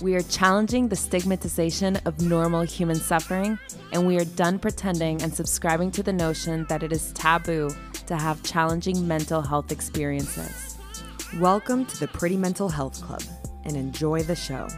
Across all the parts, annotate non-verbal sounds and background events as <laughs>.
We are challenging the stigmatization of normal human suffering, and we are done pretending and subscribing to the notion that it is taboo to have challenging mental health experiences. Welcome to the Pretty Mental Health Club and enjoy the show.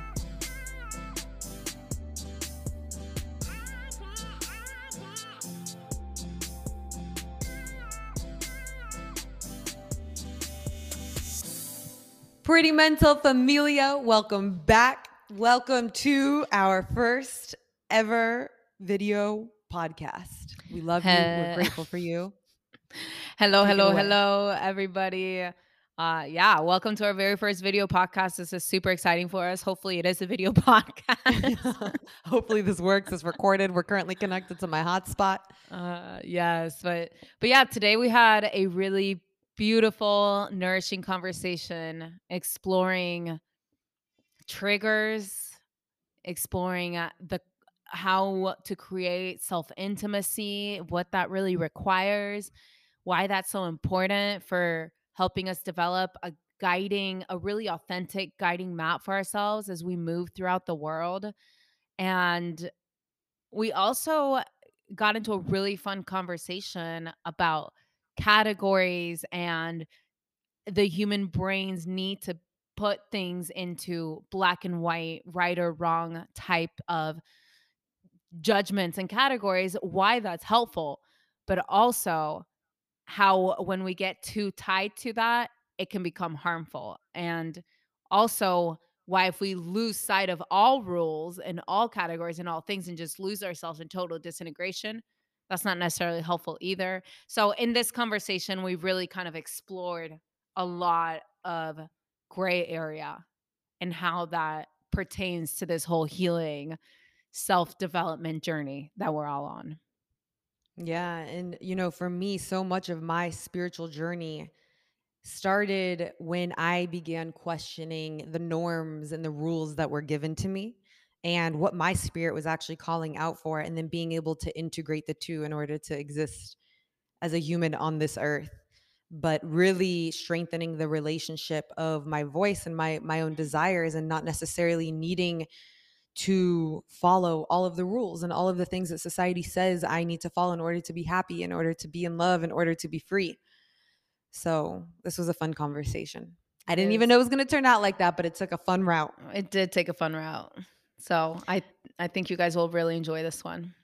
Pretty Mental Familia, welcome back. Welcome to our first ever video podcast. We love you. We're grateful for you. <laughs> Hello, Take hello, hello, everybody. Uh, yeah, welcome to our very first video podcast. This is super exciting for us. Hopefully, it is a video <laughs> podcast. <laughs> Hopefully this works. It's recorded. We're currently connected to my hotspot. Uh, yes, but but yeah, today we had a really beautiful, nourishing conversation exploring triggers, exploring uh, the how to create self intimacy, what that really requires, why that's so important for helping us develop a guiding, a really authentic guiding map for ourselves as we move throughout the world. And we also got into a really fun conversation about categories and the human brain's need to put things into black and white, right or wrong type of judgments and categories, why that's helpful, but also how when we get too tied to that, it can become harmful. And also why if we lose sight of all rules and all categories and all things and just lose ourselves in total disintegration, that's not necessarily helpful either. So in this conversation, we really kind of explored a lot of gray area and how that pertains to this whole healing self-development journey that we're all on. Yeah. And, you know, for me, so much of my spiritual journey started when I began questioning the norms and the rules that were given to me and what my spirit was actually calling out for, and then being able to integrate the two in order to exist as a human on this earth but really strengthening the relationship of my voice and my my own desires and not necessarily needing to follow all of the rules and all of the things that society says I need to follow in order to be happy, in order to be in love, in order to be free. So, this was a fun conversation. I didn't even know it was going to turn out like that, but it took a fun route. Oh, it did take a fun route. So I I think you guys will really enjoy this one.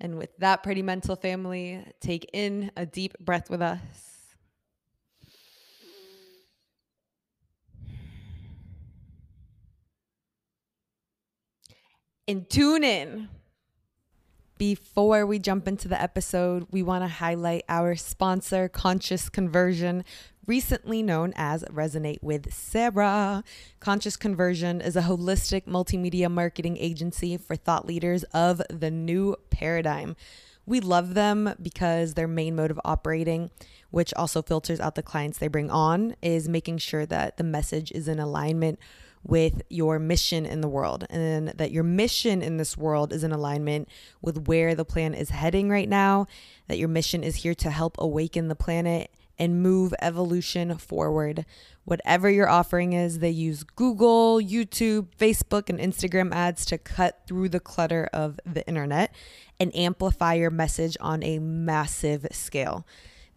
And with that pretty mental family, take in a deep breath with us. And tune in. Before we jump into the episode, we want to highlight our sponsor, Conscious Conversion, recently known as Resonate with Sarah. Conscious Conversion is a holistic multimedia marketing agency for thought leaders of the new paradigm. We love them because their main mode of operating, which also filters out the clients they bring on, is making sure that the message is in alignment with your mission in the world and that your mission in this world is in alignment with where the plan is heading right now, that your mission is here to help awaken the planet and move evolution forward. Whatever your offering is, they use Google, YouTube, Facebook, and Instagram ads to cut through the clutter of the internet and amplify your message on a massive scale.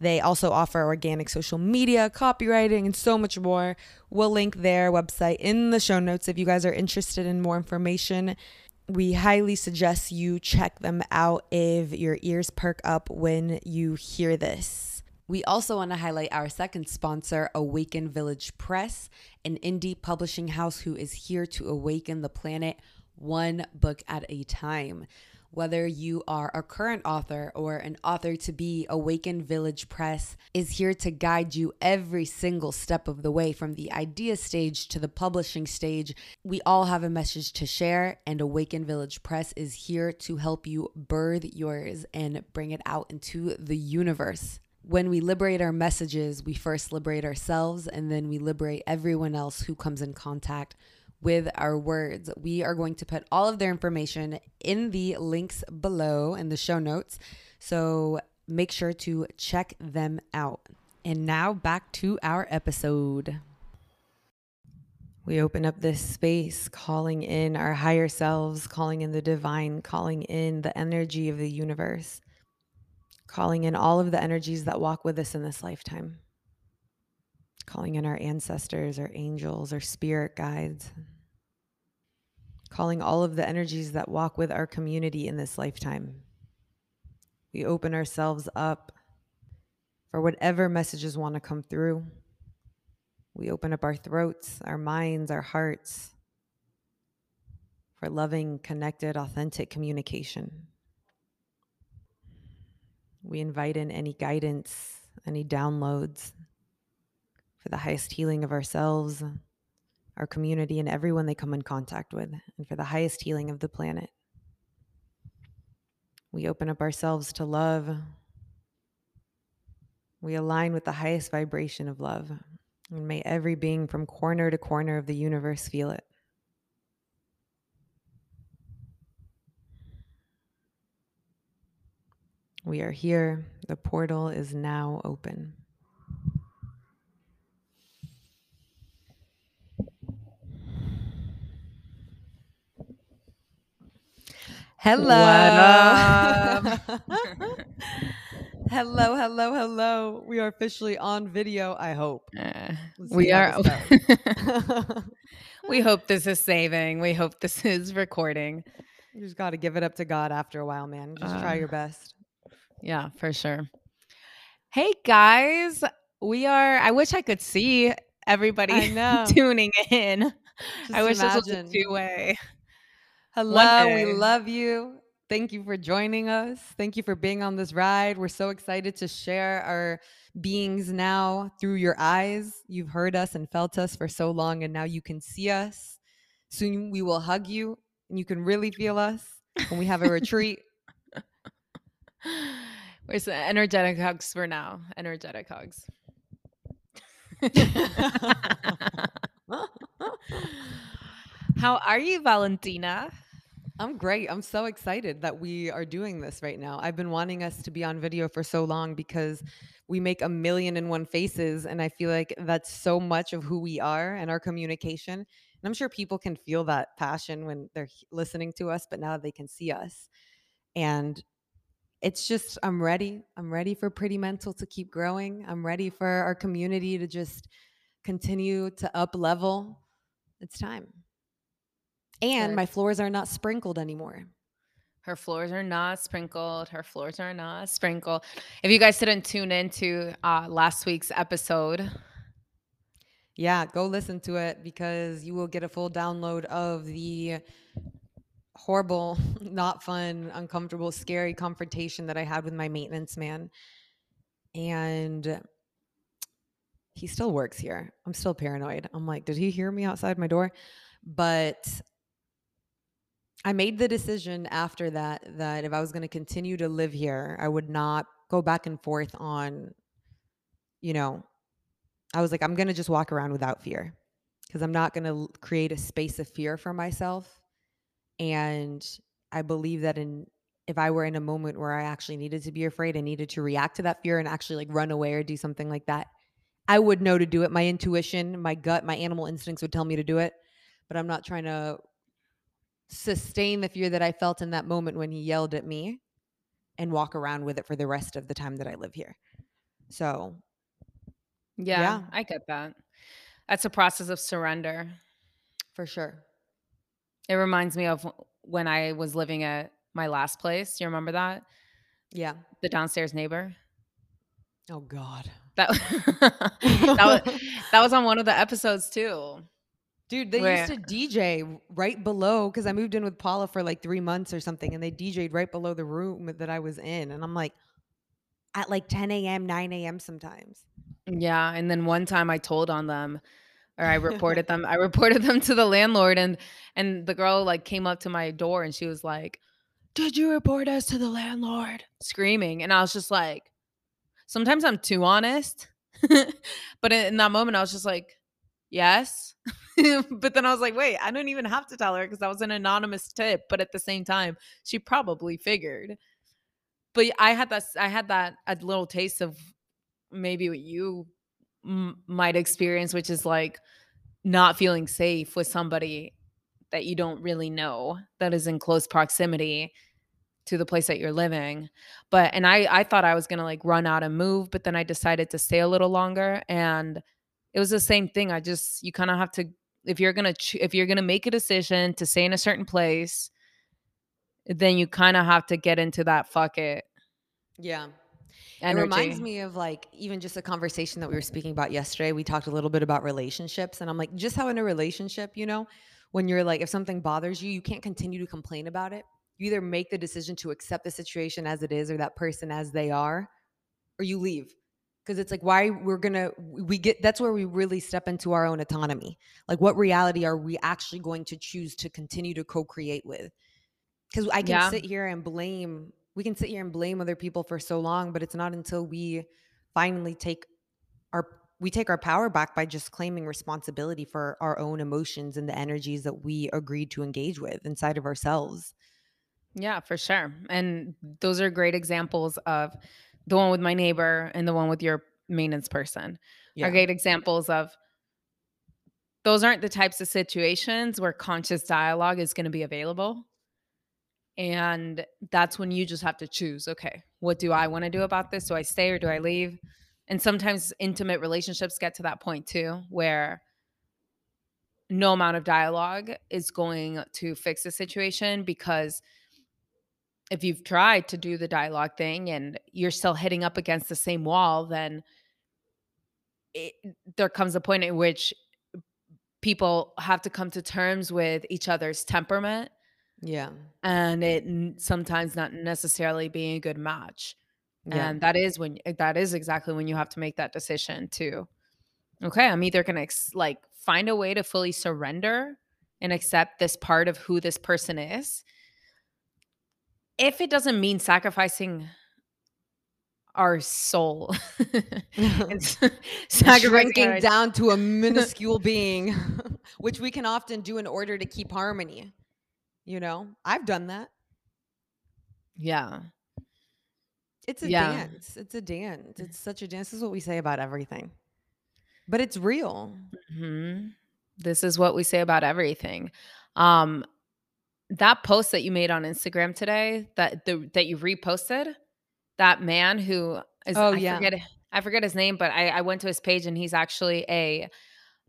They also offer organic social media, copywriting, and so much more. We'll link their website in the show notes if you guys are interested in more information. We highly suggest you check them out if your ears perk up when you hear this. We also want to highlight our second sponsor, Awaken Village Press, an indie publishing house who is here to awaken the planet one book at a time. Whether you are a current author or an author to be, Awaken Village Press is here to guide you every single step of the way from the idea stage to the publishing stage. We all have a message to share, and Awaken Village Press is here to help you birth yours and bring it out into the universe. when we liberate our messages, we first liberate ourselves and then we liberate everyone else who comes in contact with our words. We are going to put all of their information in the links below in the show notes. So make sure to check them out. And now back to our episode. We open up this space, calling in our higher selves, calling in the divine, calling in the energy of the universe calling in all of the energies that walk with us in this lifetime, calling in our ancestors, our angels, our spirit guides, calling all of the energies that walk with our community in this lifetime. We open ourselves up for whatever messages want to come through. We open up our throats, our minds, our hearts for loving, connected, authentic communication. We invite in any guidance, any downloads for the highest healing of ourselves, our community, and everyone they come in contact with, and for the highest healing of the planet. We open up ourselves to love. We align with the highest vibration of love. And may every being from corner to corner of the universe feel it. We are here. The portal is now open. Hello. <laughs> hello, hello, hello. We are officially on video, I hope. Uh, we are. <laughs> <laughs> we hope this is saving. We hope this is recording. You just got to give it up to God after a while, man. Just uh, try your best. Yeah, for sure. Hey guys, we are I wish I could see everybody tuning in. Just I wish imagine. this was a two-way. Hello, we love you. Thank you for joining us. Thank you for being on this ride. We're so excited to share our beings now through your eyes. You've heard us and felt us for so long, and now you can see us. Soon we will hug you, and you can really feel us when we have a retreat. <laughs> Where's the energetic hugs for now? Energetic hugs. <laughs> <laughs> How are you, Valentina? I'm great. I'm so excited that we are doing this right now. I've been wanting us to be on video for so long because we make a million and one faces. And I feel like that's so much of who we are and our communication. And I'm sure people can feel that passion when they're listening to us, but now they can see us. And it's just I'm ready. I'm ready for Pretty Mental to keep growing. I'm ready for our community to just continue to up level. It's time. And Good. my floors are not sprinkled anymore. Her floors are not sprinkled. Her floors are not sprinkled. If you guys didn't tune into uh, last week's episode, yeah, go listen to it because you will get a full download of the horrible, <laughs> not fun, uncomfortable, scary confrontation that I had with my maintenance man. And he still works here. I'm still paranoid. I'm like, did he hear me outside my door? But I made the decision after that that if I was going to continue to live here, I would not go back and forth on, you know, I was like, I'm going to just walk around without fear because I'm not going to create a space of fear for myself and I believe that in if I were in a moment where I actually needed to be afraid, I needed to react to that fear and actually like run away or do something like that, I would know to do it. My intuition, my gut, my animal instincts would tell me to do it. But I'm not trying to sustain the fear that I felt in that moment when he yelled at me and walk around with it for the rest of the time that I live here. So, yeah, yeah. I get that. That's a process of surrender. For sure. It reminds me of when I was living at my last place. You remember that? Yeah. The downstairs neighbor. Oh God. That <laughs> <laughs> that was that was on one of the episodes too. Dude, they Where? used to DJ right below because I moved in with Paula for like three months or something, and they DJ'd right below the room that I was in. And I'm like, at like 10 a.m., 9 a.m. sometimes. Yeah. And then one time I told on them or I <laughs> reported them. I reported them to the landlord and and the girl like came up to my door and she was like, "Did you report us to the landlord?" screaming. And I was just like, Sometimes I'm too honest. <laughs> but in that moment, I was just like, yes. <laughs> but then I was like, wait, I don't even have to tell her because that was an anonymous tip. But at the same time, she probably figured. But I had that, I had that a little taste of maybe what you m- might experience, which is like not feeling safe with somebody that you don't really know that is in close proximity to the place that you're living. But and I I thought I was to like run out and move, but then I decided to stay a little longer and it was the same thing. I just you kind of have to if you're going to ch- if you're to make a decision to stay in a certain place, then you kind of have to get into that fuck it. Yeah. Energy. It reminds me of like even just a conversation that we were speaking about yesterday. We talked a little bit about relationships, and I'm like, just how in a relationship, you know, when you're like, if something bothers you, you can't continue to complain about it. You either make the decision to accept the situation as it is or that person as they are, or you leave. Because it's like, why we're gonna, we get, that's where we really step into our own autonomy. Like, what reality are we actually going to choose to continue to co create with? Because I can Yeah. sit here and blame, we can sit here and blame other people for so long, but it's not until we finally take our, we take our power back by just claiming responsibility for our own emotions and the energies that we agreed to engage with inside of ourselves. Yeah, for sure. And those are great examples of the one with my neighbor and the one with your maintenance person. Are great examples of those aren't the types of situations where conscious dialogue is going to be available. And that's when you just have to choose okay, what do I want to do about this? Do I stay or do I leave? And sometimes intimate relationships get to that point too, where no amount of dialogue is going to fix the situation because if you've tried to do the dialogue thing and you're still hitting up against the same wall, then it, there comes a point in which people have to come to terms with each other's temperament Yeah. and it sometimes not necessarily being a good match. Yeah. And that is when that is exactly when you have to make that decision to okay, I'm either going to ex- like find a way to fully surrender and accept this part of who this person is if it doesn't mean sacrificing our soul <laughs> <laughs> shrinking our- down to a <laughs> minuscule being, which we can often do in order to keep harmony. You know, I've done that. yeah It's a Yeah. dance. It's a dance. It's such a dance. This is what we say about everything, but it's real. hmm This is what we say about everything. Um, that post that you made on Instagram today, that the that you reposted, that man who is Oh, I yeah. forget I forget his name, but I, I went to his page and he's actually a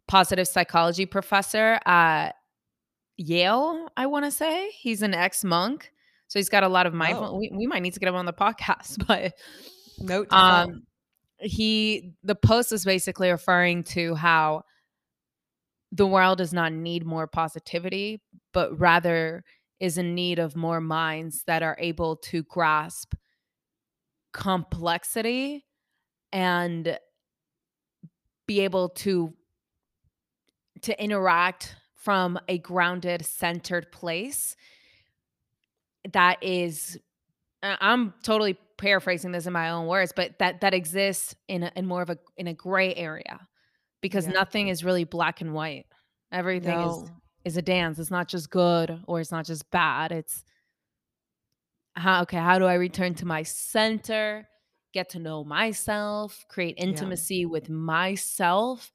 positive psychology professor at Yale. I want to say he's an ex monk, so he's got a lot of mindful. Oh. We, we might need to get him on the podcast, <laughs> but Note um he the post is basically referring to how the world does not need more positivity but rather is in need of more minds that are able to grasp complexity and be able to to interact from a grounded centered place. That is I'm totally paraphrasing this in my own words, but that that exists in a, in more of a in a gray area because Yeah. nothing is really black and white. Everything is No. is a dance. It's not just good or it's not just bad. It's how okay, how do I return to my center, get to know myself, create intimacy with myself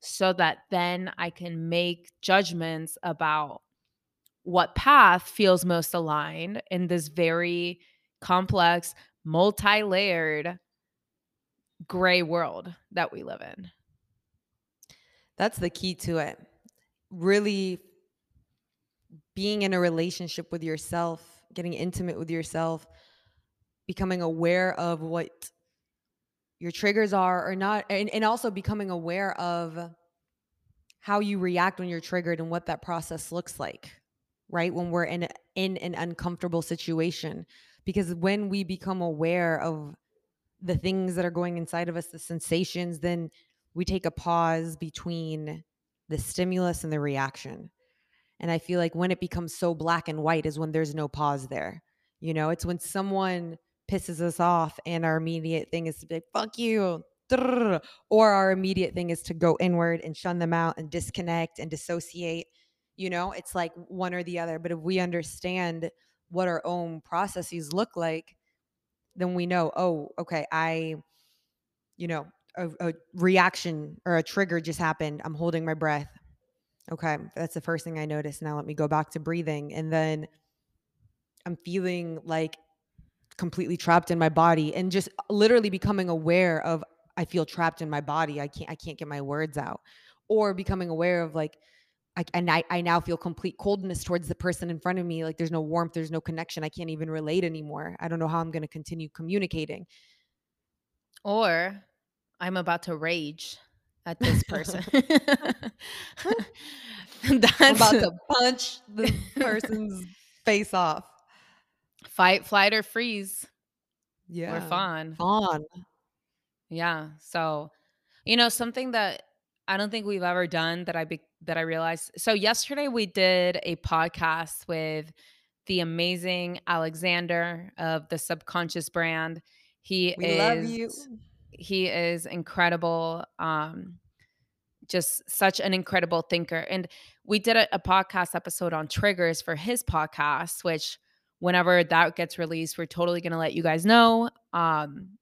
so that then I can make judgments about what path feels most aligned in this very complex, multi-layered gray world that we live in. That's the key to it. Really being in a relationship with yourself, getting intimate with yourself, becoming aware of what your triggers are or not, and, and also becoming aware of how you react when you're triggered and what that process looks like, right? When we're in, in an uncomfortable situation. Because when we become aware of the things that are going inside of us, the sensations, then we take a pause between the stimulus and the reaction. And I feel like when it becomes so black and white is when there's no pause there. You know, it's when someone pisses us off and our immediate thing is to be like, fuck you. Or our immediate thing is to go inward and shun them out and disconnect and dissociate. You know, it's like one or the other. But if we understand what our own processes look like, then we know, oh, okay, I, you know, a, a reaction or a trigger just happened. I'm holding my breath. Okay, that's the first thing I noticed. Now let me go back to breathing. And then I'm feeling like completely trapped in my body and just uh, literally becoming aware of I feel trapped in my body. I can't I can't get my words out. Or becoming aware of like I, and I, I now feel complete coldness towards the person in front of me. Like there's no warmth, there's no connection. I can't even relate anymore. I don't know how I'm going to continue communicating. Or I'm about to rage at this person. <laughs> <laughs> I'm about to punch the person's <laughs> face off. Fight, flight, or freeze. Yeah. Or fawn. Fawn. Yeah. So, you know, something that I don't think we've ever done that I be, that I realized. So yesterday we did a podcast with the amazing Alexander of the Subconscious brand. He we is love you. He is incredible. Um just such an incredible thinker. And we did a, a podcast episode on triggers for his podcast, which whenever that gets released, we're totally going to let you guys know. Um,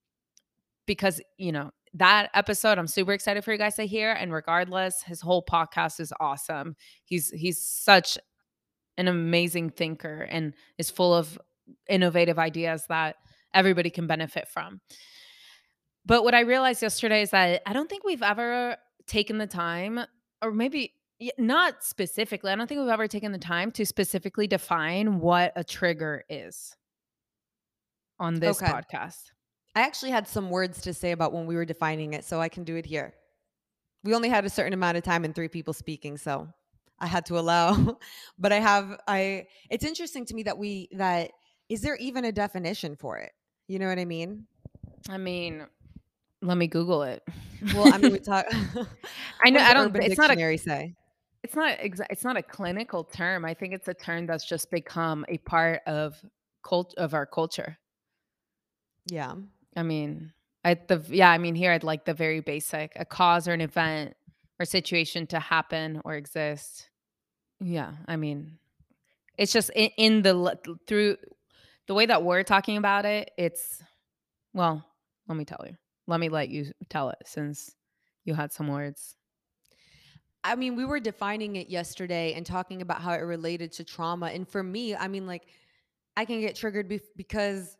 because, you know, that episode I'm super excited for you guys to hear. And regardless, his whole podcast is awesome. He's he's such an amazing thinker and is full of innovative ideas that everybody can benefit from. But what I realized yesterday is that I don't think we've ever taken the time, or maybe not specifically, I don't think we've ever taken the time to specifically define what a trigger is on this okay. podcast. I actually had some words to say about when we were defining it, so I can do it here. We only had a certain amount of time and three people speaking, so I had to allow. <laughs> but I have I it's interesting to me that we that is there even a definition for it? You know what I mean? I mean, let me Google it. Well, I mean, we <laughs> talk. I <laughs> know. I don't. It's not a say. It's not exa- It's not a clinical term. I think it's a term that's just become a part of cult of our culture. Yeah. I mean, at the yeah. I mean, here I'd like the very basic: a cause or an event or situation to happen or exist. Yeah. I mean, it's just in, in the through the way that we're talking about it. It's well. Let me tell you let me let you tell it since you had some words. I mean, we were defining it yesterday and talking about how it related to trauma. And for me, I mean, like, I can get triggered be- because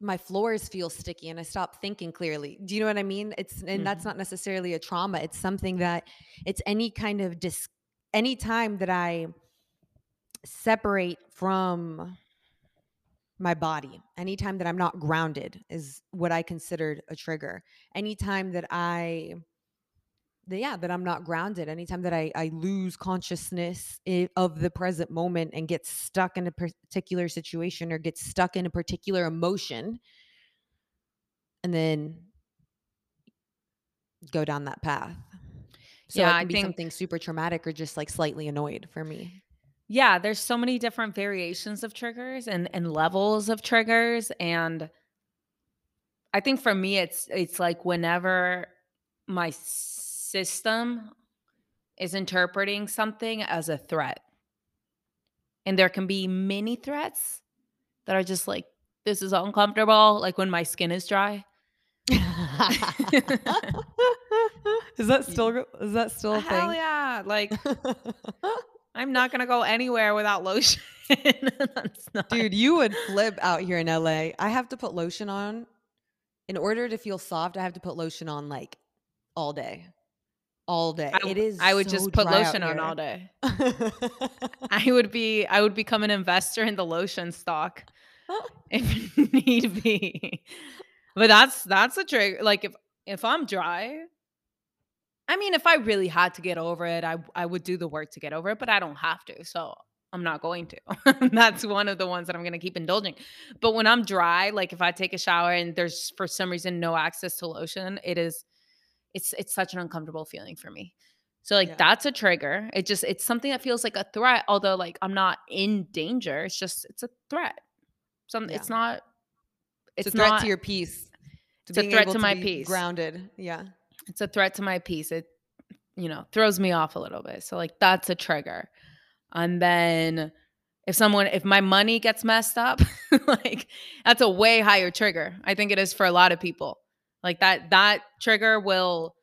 my floors feel sticky and I stop thinking clearly. Do you know what I mean? It's and mm-hmm. that's not necessarily a trauma. It's something that it's any kind of dis any time that I separate from my body. Anytime that I'm not grounded is what I considered a trigger. Anytime that I yeah, that I'm not grounded. Anytime that I, I lose consciousness of the present moment and get stuck in a particular situation or get stuck in a particular emotion, and then go down that path. So yeah, it can I be think, something super traumatic or just like slightly annoyed for me. Yeah, there's so many different variations of triggers and and levels of triggers and I think for me it's it's like whenever my system is interpreting something as a threat. And there can be many threats that are just like this is uncomfortable like when my skin is dry. <laughs> is that still is that still a Hell thing? yeah. Like <laughs> I'm not gonna go anywhere without lotion. <laughs> not- Dude, you would flip out here in LA. I have to put lotion on. In order to feel soft, I have to put lotion on like all day. All day. I, it is I would so just put lotion on all day. <laughs> I would be I would become an investor in the lotion stock <laughs> if need be. But that's that's a trick. Like if if I'm dry, I mean, if I really had to get over it, I I would do the work to get over it, but I don't have to. So I'm not going to. <laughs> That's one of the ones that I'm going to keep indulging. But when I'm dry, like if I take a shower and there's for some reason no access to lotion, it is it's it's such an uncomfortable feeling for me. So like yeah. that's a trigger. It just it's something that feels like a threat, although like I'm not in danger. It's just it's a threat. Some yeah. it's not it's it's a threat not to your peace. To It's a threat able to my be peace. Grounded. Yeah. It's a threat to my peace. It, you know, throws me off a little bit. So like that's a trigger. And then if someone, if my money gets messed up, <laughs> like that's a way higher trigger. I think it is for a lot of people. Like that, that trigger will.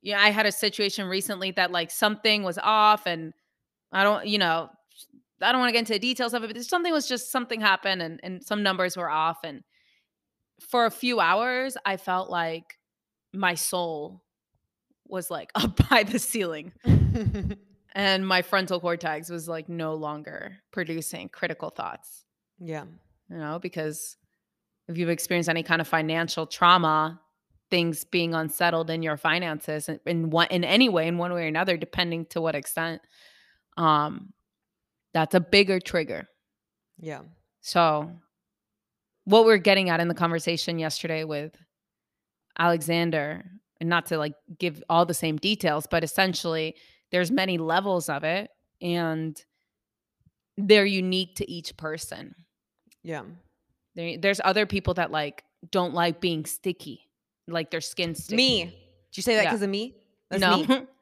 Yeah, I had a situation recently that like something was off, and I don't, you know, I don't want to get into the details of it, but something was just something happened, and and some numbers were off, and for a few hours, I felt like my soul was like <laughs> up by the ceiling <laughs> and my frontal cortex was like no longer producing critical thoughts yeah. you know because if you've experienced any kind of financial trauma things being unsettled in your finances in- in one in any way in one way or another depending to what extent um that's a bigger trigger Yeah. so what we're getting at in the conversation yesterday with Alexander, and not to like give all the same details, but essentially there's many levels of it and they're unique to each person. Yeah. There, there's other people that like don't like being sticky, like their skin sticky. Me. Did you say that Yeah. because of me? That's no. me. <laughs>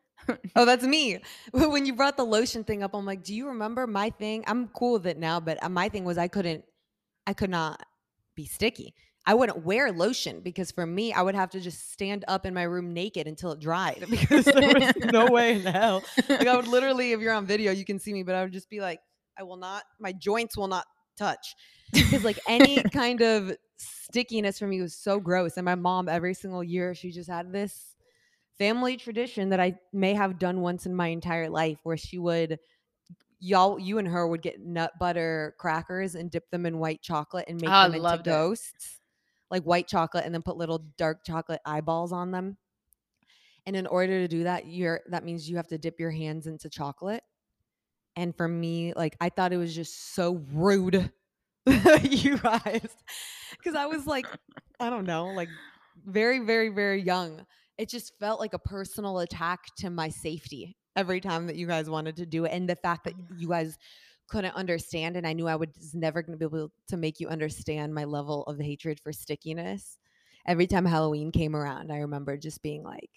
Oh, that's me. <laughs> When you brought the lotion thing up, I'm like, do you remember my thing? I'm cool with it now, but uh, my thing was I couldn't, I could not be sticky. I wouldn't wear lotion because for me, I would have to just stand up in my room naked until it dried <laughs> because there was no <laughs> way in hell. Like I would literally, if you're on video, you can see me, but I would just be like, I will not, my joints will not touch because like any <laughs> kind of stickiness for me was so gross. And my mom, every single year, she just had this family tradition that I may have done once in my entire life where she would y'all you and her would get nut butter crackers and dip them in white chocolate and make Oh, them into loved it. Like white chocolate and then put little dark chocolate eyeballs on them. And in order to do that, you're that means you have to dip your hands into chocolate. And for me, like I thought it was just so rude. <laughs> you guys. Cause I was like, I don't know, like very, very, very young. It just felt like a personal attack to my safety every time that you guys wanted to do it. And the fact that mm. you guys couldn't understand, and I knew I was never going to be able to make you understand my level of hatred for stickiness. Every time Halloween came around, I remember just being like,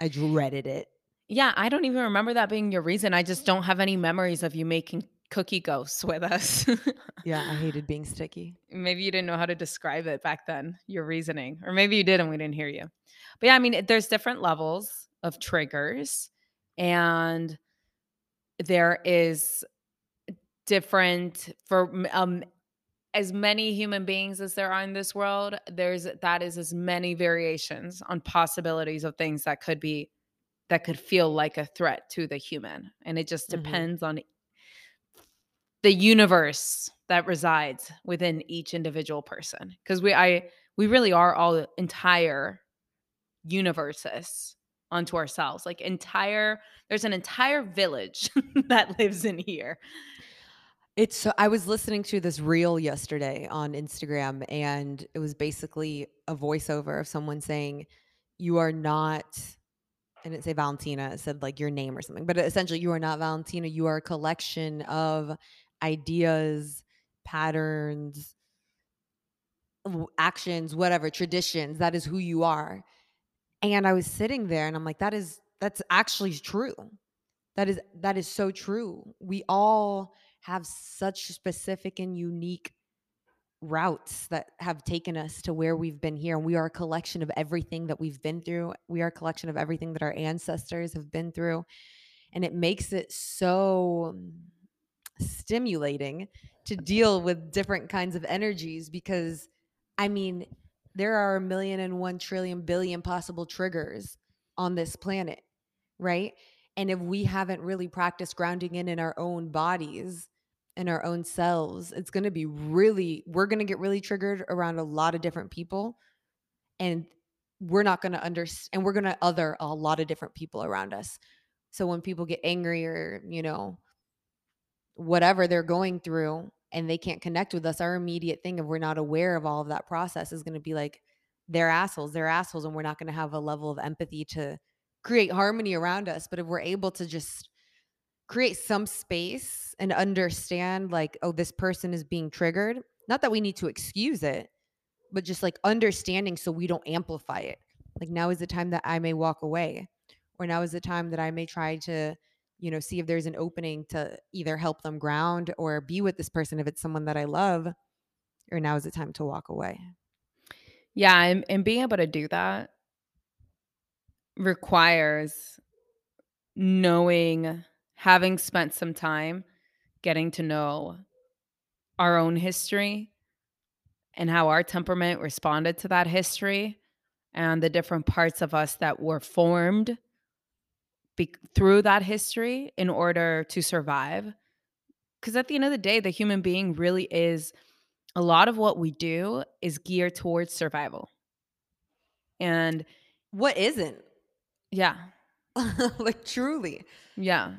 I dreaded it. Yeah, I don't even remember that being your reason. I just don't have any memories of you making cookie ghosts with us. Yeah, I <laughs> hated being sticky. maybe you didn't know how to describe it back then, your reasoning, or maybe you did and we didn't hear you. But yeah, I mean, there's different levels of triggers, and there is different for um as many human beings as there are in this world. There's that is as many variations on possibilities of things that could be that could feel like a threat to the human, and it just Mhm. depends on the universe that resides within each individual person because we i we really are all entire universes onto ourselves like entire there's an entire village <laughs> that lives in here It's so I was listening to this reel yesterday on Instagram and it was basically a voiceover of someone saying you are not I didn't say Valentina, it said like your name or something. But essentially you are not Valentina, you are a collection of ideas, patterns, actions, whatever, traditions. That is who you are. And I was sitting there and I'm like that is that's actually true. That is that is so true. We all have such specific and unique routes that have taken us to where we've been here. And we are a collection of everything that we've been through. We are a collection of everything that our ancestors have been through. And it makes it so um, stimulating to deal with different kinds of energies because i mean there are a million and one trillion billion possible triggers on this planet right? And if we haven't really practiced grounding in in our own bodies in our own selves it's going to be really we're going to get really triggered around a lot of different people and we're not going to understand and we're going to other a lot of different people around us. So when people get angry or you know whatever they're going through and they can't connect with us our immediate thing if we're not aware of all of that process is going to be like they're assholes they're assholes and we're not going to have a level of empathy to create harmony around us. But if we're able to just create some space and understand like oh this person is being triggered not that we need to excuse it, but just like understanding so we don't amplify it. Like now is the time that I may walk away, or now is the time that I may try to, you know, see if there's an opening to either help them ground or be with this person if it's someone that I love, or now is the time to walk away. Yeah, and, and being able to do that requires knowing, having spent some time getting to know our own history and how our temperament responded to that history and the different parts of us that were formed be- through that history in order to survive. Because at the end of the day, the human being really is a lot of what we do is geared towards survival. And what isn't? Yeah. <laughs> like truly. Yeah.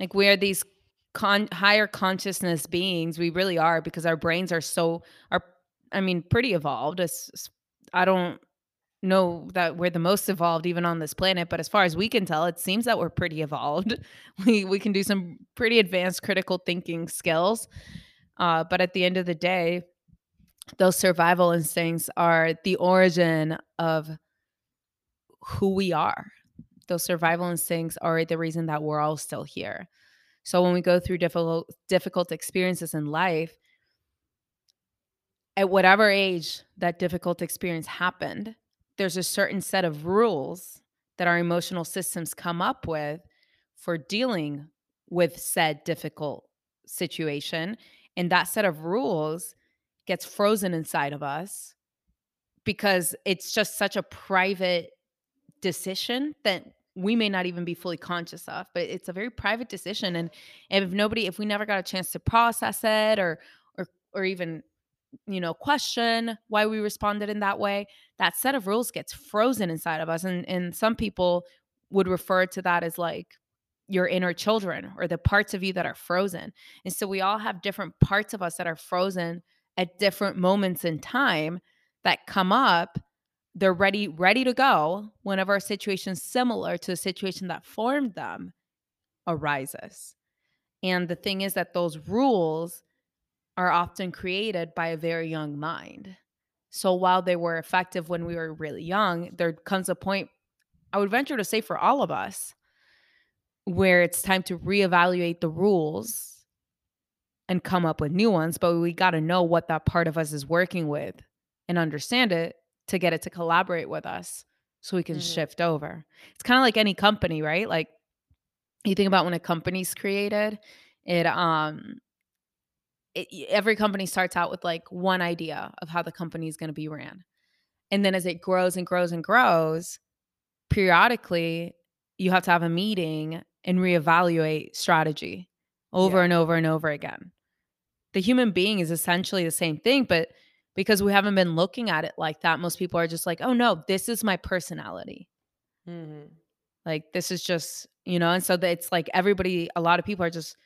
Like we are these con- higher consciousness beings. We really are because our brains are so are I mean pretty evolved. It's, I don't know that we're the most evolved even on this planet, but as far as we can tell, it seems that we're pretty evolved. <laughs> We we can do some pretty advanced critical thinking skills. Uh, but at the end of the day, those survival instincts are the origin of who we are. Those survival instincts are the reason that we're all still here. So when we go through difficult difficult experiences in life, at whatever age that difficult experience happened, there's a certain set of rules that our emotional systems come up with for dealing with said difficult situation. And that set of rules gets frozen inside of us because it's just such a private decision that we may not even be fully conscious of but it's a very private decision and if nobody if we never got a chance to process it or or or even you know question why we responded in that way that set of rules gets frozen inside of us and and some people would refer to that as like your inner children or the parts of you that are frozen and so we all have different parts of us that are frozen at different moments in time that come up they're ready ready to go whenever a situation similar to the situation that formed them arises. And the thing is that those rules are often created by a very young mind. So while they were effective when we were really young there comes a point i would venture to say for all of us where it's time to reevaluate the rules and come up with new ones but we got to know what that part of us is working with and understand it to get it to collaborate with us so we can mm-hmm. shift over. It's kind of like any company, right? Like you think about when a company's created, it um it, every company starts out with like one idea of how the company is going to be ran. And then as it grows and grows and grows, periodically you have to have a meeting and reevaluate strategy over yeah. and over and over again. The human being is essentially the same thing, but because we haven't been looking at it like that. Most people are just like, oh no, this is my personality. Mm-hmm. Like, this is just, you know, and so it's like everybody, a lot of people are just,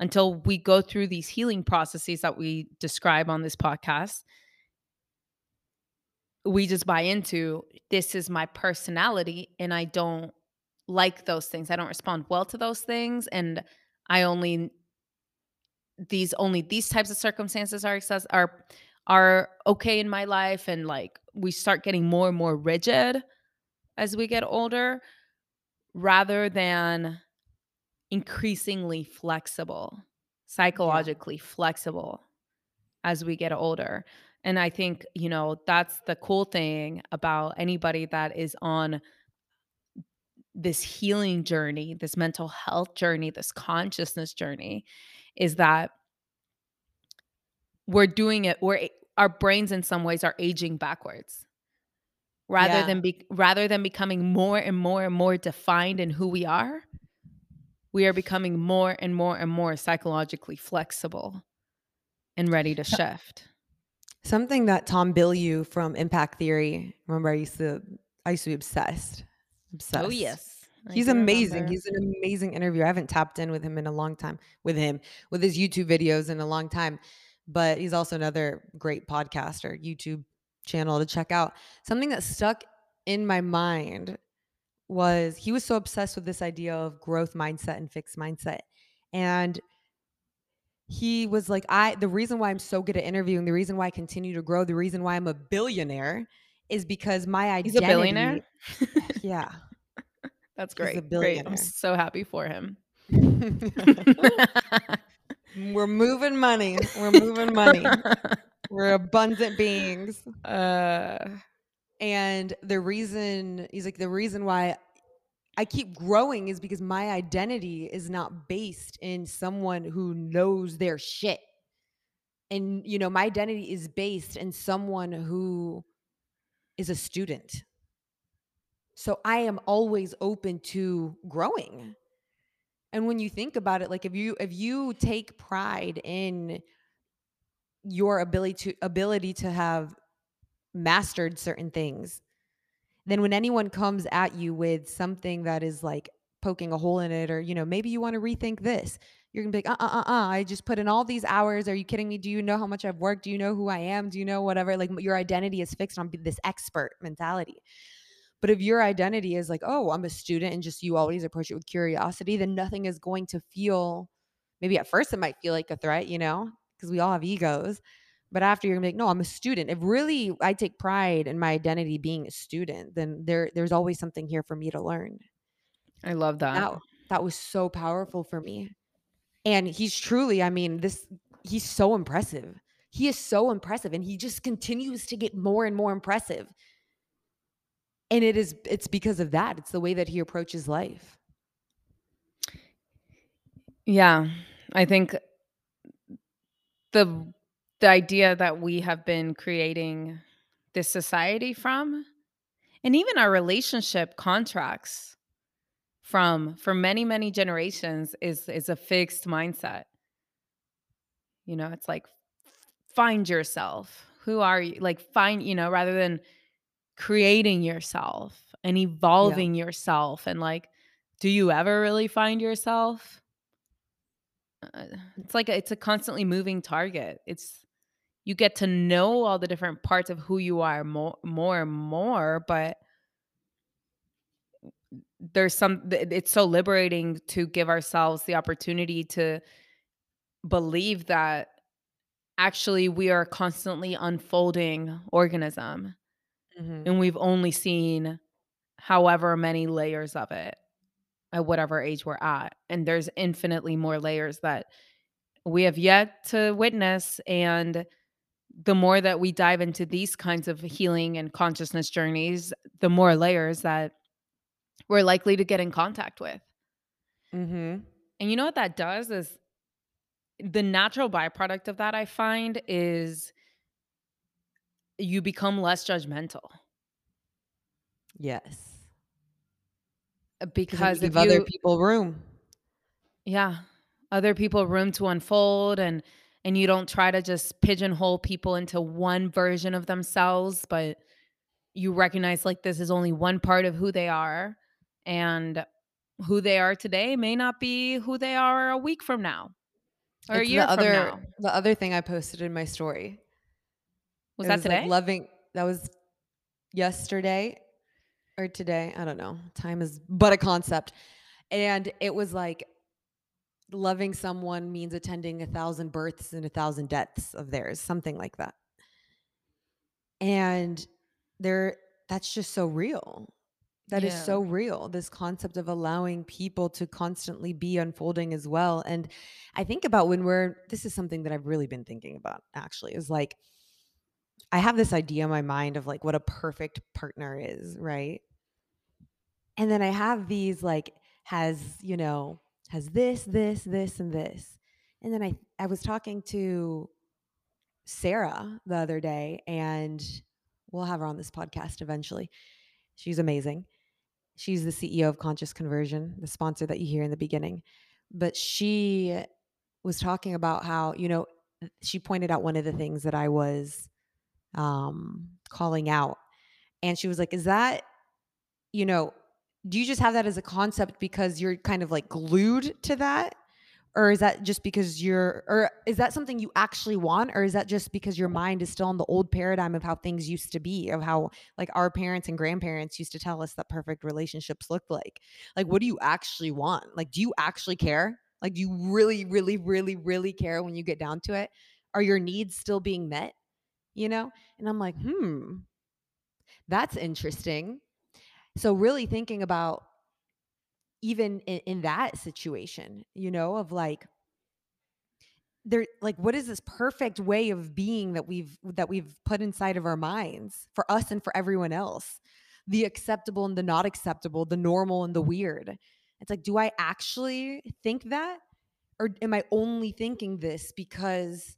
until we go through these healing processes that we describe on this podcast, we just buy into this is my personality and I don't like those things. I don't respond well to those things. And I only, these only these types of circumstances are access are are okay in my life and like we start getting more and more rigid as we get older rather than increasingly flexible psychologically yeah. flexible as we get older and i think you know that's the cool thing about anybody that is on this healing journey this mental health journey this consciousness journey is that we're doing it we're our brains in some ways are aging backwards rather yeah. than be rather than becoming more and more and more defined in who we are we are becoming more and more and more psychologically flexible and ready to shift something that tom bilyeu from impact theory remember i used to i used to be obsessed oh, obsessed oh yes He's amazing. Remember. He's an amazing interviewer. I haven't tapped in with him in a long time. With him, with his YouTube videos in a long time but he's also another great podcaster, YouTube channel to check out. Something that stuck in my mind was he was so obsessed with this idea of growth mindset and fixed mindset. And he was like, I the reason why I'm so good at interviewing, the reason why I continue to grow, the reason why I'm a billionaire is because my identity. He's a billionaire. <laughs> Yeah. That's He's a great. Great. billionaire. I'm so happy for him. <laughs> <laughs> We're moving money. We're moving money. <laughs> We're abundant beings. uh, And the reason he's like, the reason why I keep growing is because my identity is not based in someone who knows their shit. And, you know, my identity is based in someone who is a student. So I am always open to growing. And when you think about it, like if you if you take pride in your ability to ability to have mastered certain things, then when anyone comes at you with something that is like poking a hole in it, or you know, maybe you want to rethink this, you're gonna be like, uh uh uh uh, I just put in all these hours. Are you kidding me? Do you know how much I've worked? Do you know who I am? Do you know whatever? Like your identity is fixed on this expert mentality. But if your identity is like, oh, I'm a student and just you always approach it with curiosity, then nothing is going to feel, maybe at first it might feel like a threat, you know, because we all have egos. But after you're gonna be like, no, I'm a student. If really I take pride in my identity being a student, then there there's always something here for me to learn. I love that. That that was so powerful for me. And he's truly, I mean, this he's so impressive. He is so impressive and he just continues to get more and more impressive and it is it's because of that it's the way that he approaches life Yeah. I think the the idea that we have been creating this society from and even our relationship contracts from for many many generations is is a fixed mindset. You know, it's like find yourself. Who are you? Like find, you know, rather than creating yourself and evolving yourself and like do you ever really find yourself? Uh, it's like a, it's a constantly moving target. It's you get to know all the different parts of who you are more more and more, but there's some it's so liberating to give ourselves the opportunity to believe that actually we are constantly unfolding organism and we've only seen however many layers of it at whatever age we're at and there's infinitely more layers that we have yet to witness and the more that we dive into these kinds of healing and consciousness journeys the more layers that we're likely to get in contact with mm-hmm. and you know what that does is the natural byproduct of that i find is you become less judgmental. Yes. Uh, because you give other people room. Yeah. Other people room to unfold and and you don't try to just pigeonhole people into one version of themselves but you recognize like this is only one part of who they are and who they are today may not be who they are a week from now or a year the other the other thing i posted in my story was It that like, today? loving that was yesterday or today i don't know time is but a concept. And it was like loving someone means attending a thousand births and a thousand deaths of theirs something like that. And there that's just so real. That is Yeah. so real this concept of allowing people to constantly be unfolding as well. And i think about when we're this is something that i've really been thinking about actually is like i have this idea in my mind of like what a perfect partner is right? And then i have these like has you know has this this this and this. And then i i was talking to sarah the other day and we'll have her on this podcast eventually. She's amazing. She's the ceo of conscious conversion the sponsor that you hear in the beginning. But she was talking about how you know she pointed out one of the things that i was um calling out. And she was like is that you know do you just have that as a concept because you're kind of like glued to that? Or is that just because you're or is that something you actually want? Or is that just because your mind is still in the old paradigm of how things used to be of how like our parents and grandparents used to tell us that perfect relationships looked like? Like what do you actually want? Like do you actually care? Like, do you really, really, really, really care when you get down to it? Are your needs still being met? You know? And I'm like, hmm, that's interesting. So, really thinking about even in, in that situation, you know, of like, there like what is this perfect way of being that we've that we've put inside of our minds for us and for everyone else the acceptable and the not acceptable the normal and the weird it's like do i actually think that or am i only thinking this because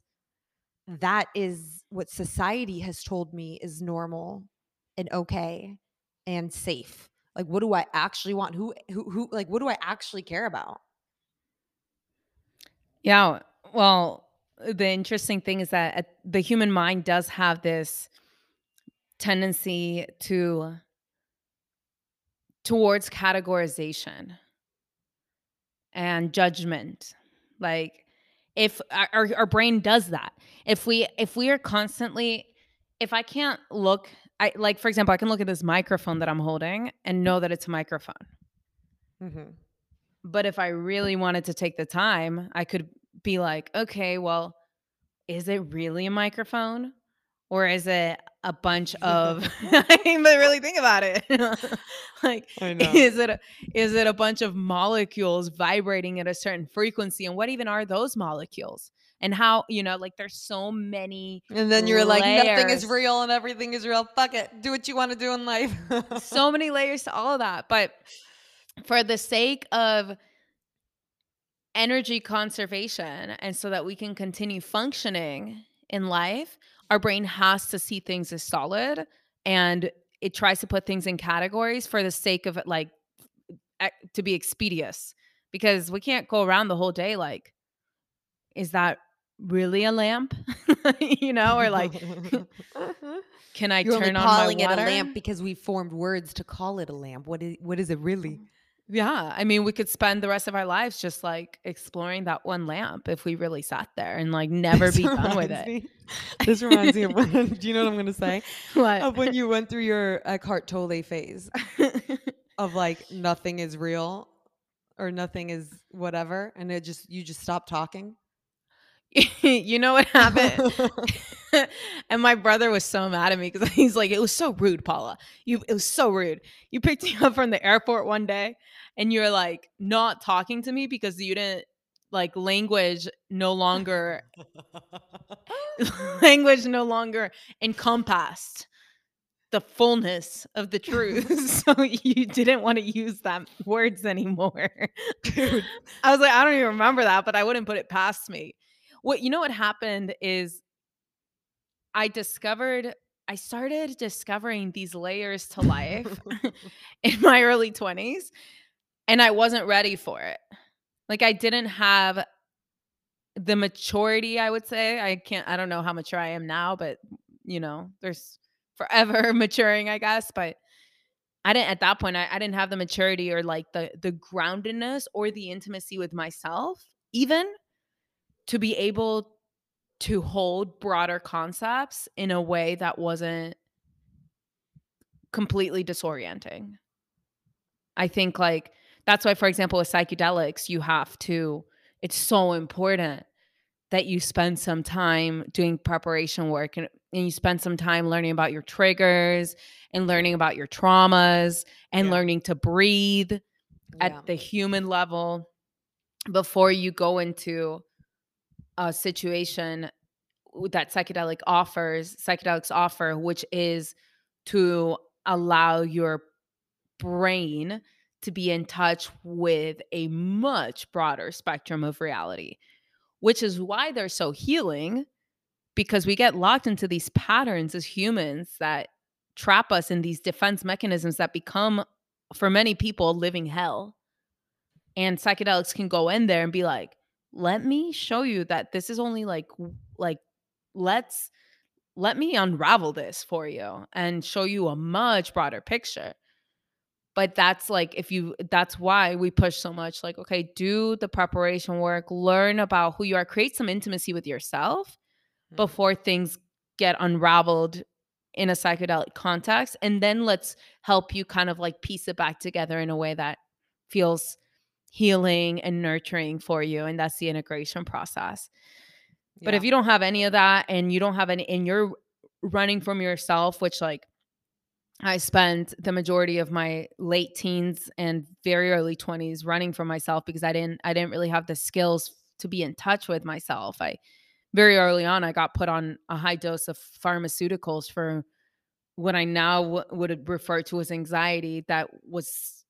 that is what society has told me is normal and okay and safe like what do i actually want who who who like what do i actually care about Yeah. Well, the interesting thing is that uh, the human mind does have this tendency to towards categorization and judgment. Like if our, our, brain does that. If we if we are constantly if I can't look I like for example, I can look at this microphone that I'm holding and know that it's a microphone. mm-hmm. But if I really wanted to take the time, I could be like, okay, well, is it really a microphone? Or is it a bunch <laughs> of <laughs> I mean, but really think about it. <laughs> like is it a, is it a bunch of molecules vibrating at a certain frequency? And what even are those molecules? And how, you know, like there's so many And then you're like, nothing is real and everything is real. Fuck it. Do what you want to do in life. so many layers to all of that. But for the sake of energy conservation and so that we can continue functioning in life, our brain has to see things as solid and it tries to put things in categories for the sake of it, like to be expeditious because we can't go around the whole day like, is that really a lamp? <laughs> you know, or like, <laughs> can I You're only turn on calling my it a lamp because we formed words to call it a lamp. What is what is it really? Yeah, I mean, we could spend the rest of our lives just like exploring that one lamp if we really sat there and like <laughs> never This be done with it. me- This reminds me of <laughs> when, do you know what I'm gonna say? <laughs> What? Of when you went through your Eckhart Tolle phase of like nothing is real or nothing is whatever, and it just you just stop talking. <laughs> you know what happened? <laughs> <laughs> and my brother was so mad at me because he's like, "It was so rude, Paula. You, it was so rude. You picked me up from the airport one day, and you're like not talking to me because you didn't like language no longer language no longer encompassed the fullness of the truth. so you didn't want to use that words anymore. Dude. I was like, I don't even remember that, but I wouldn't put it past me. What you know what happened is I discovered I started discovering these layers to life <laughs> <laughs> in my early 20s and I wasn't ready for it. Like I didn't have the maturity, I would say. I can't I don't know how mature I am now, but you know, there's forever <laughs> maturing, I guess, but I didn't at that point I, I didn't have the maturity or like the the groundedness or the intimacy with myself even to be able to hold broader concepts in a way that wasn't completely disorienting. I think like that's why for example with psychedelics you have to it's so important that you spend some time doing preparation work and, and you spend some time learning about your triggers and learning about your traumas and Yeah. learning to breathe Yeah. at the human level before you go into a situation that psychedelic offers psychedelics offer which is to allow your brain to be in touch with a much broader spectrum of reality which is why they're so healing because we get locked into these patterns as humans that trap us in these defense mechanisms that become for many people living hell. And psychedelics can go in there and be like let me show you that this is only like like let's let me unravel this for you and show you a much broader picture but that's like if you that's why we push so much like okay do the preparation work learn about who you are create some intimacy with yourself Mhm. before things get unraveled in a psychedelic context and then let's help you kind of like piece it back together in a way that feels healing and nurturing for you and that's the integration process but Yeah. if you don't have any of that and you don't have any and you're running from yourself which like i spent the majority of my late teens and very early 20s running from myself because i didn't i didn't really have the skills to be in touch with myself i very early on i got put on a high dose of pharmaceuticals for what i now w- would refer to as anxiety that was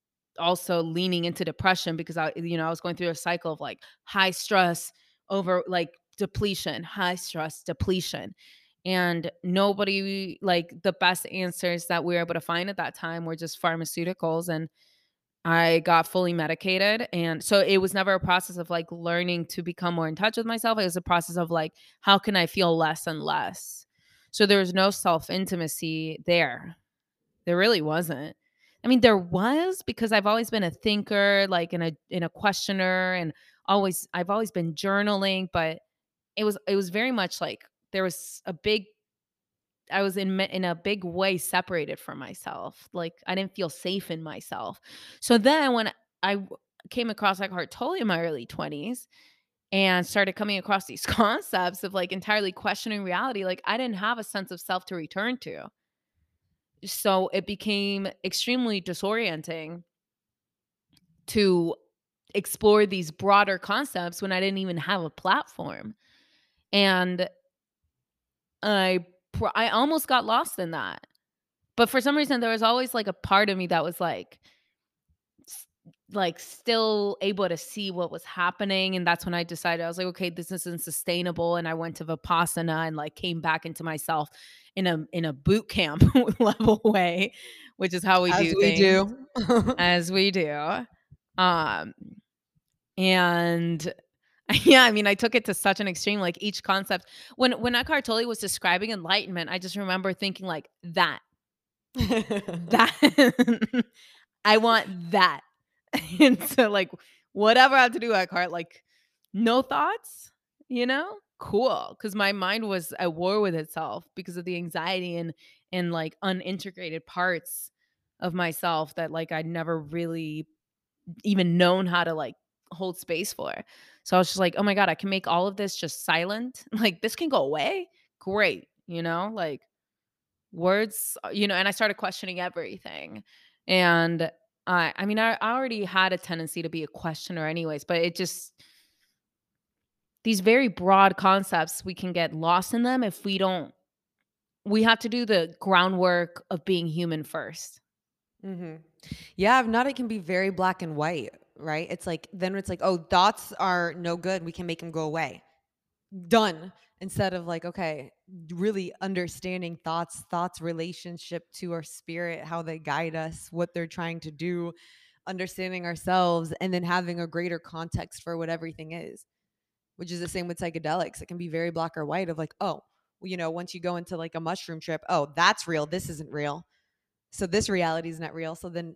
also leaning into depression because i you know i was going through a cycle of like high stress over like depletion high stress depletion. And nobody like the best answers that we were able to find at that time were just pharmaceuticals and i got fully medicated. And so it was never a process of like learning to become more in touch with myself. It was a process of like how can i feel less and less? So there was no self intimacy there. There really wasn't i mean there was because i've always been a thinker like in a in a questioner and always i've always been journaling but it was it was very much like there was a big I was in in a big way separated from myself. Like I didn't feel safe in myself. So then when I came across Eckhart Tolle in my early 20s and started coming across these <laughs> concepts of like entirely questioning reality, like I didn't have a sense of self to return to. So it became extremely disorienting to explore these broader concepts when I didn't even have a platform. And I I almost got lost in that. But for some reason there was always like a part of me that was like like still able to see what was happening and that's when I decided I was like okay this isn't sustainable and I went to Vipassana and like came back into myself in a in a boot camp <laughs> level way which is how we As do we things do. <laughs> as we do. Um, and <laughs> yeah, I mean, I took it to such an extreme. Like each concept, when when Eckhart Tolle was describing enlightenment, I just remember thinking like that, that I want that. and so, like, whatever I have to do, Eckhart, like, no thoughts, you know, cool, because my mind was at war with itself because of the anxiety and and like unintegrated parts of myself that like I'd never really even known how to like hold space for. So I was just like, oh my God, I can make all of this just silent. <laughs> Like this can go away. Great. You know, like words, uh, you know, and I started questioning everything. And I I mean, I, I already had a tendency to be a questioner anyways, but it just these very broad concepts, we can get lost in them if we don't we have to do the groundwork of being human first. hmm Yeah, if not, it can be very black and white, right? It's like, then it's like, oh, thoughts are no good. We can make them go away. Done. Instead of like, okay, really understanding thoughts, thoughts, relationship to our spirit, how they guide us, what they're trying to do, understanding ourselves, and then having a greater context for what everything is, which is the same with psychedelics. It can be very black or white of like, oh, you know, once you go into like a mushroom trip, oh, that's real. This isn't real. So this reality is not real. So then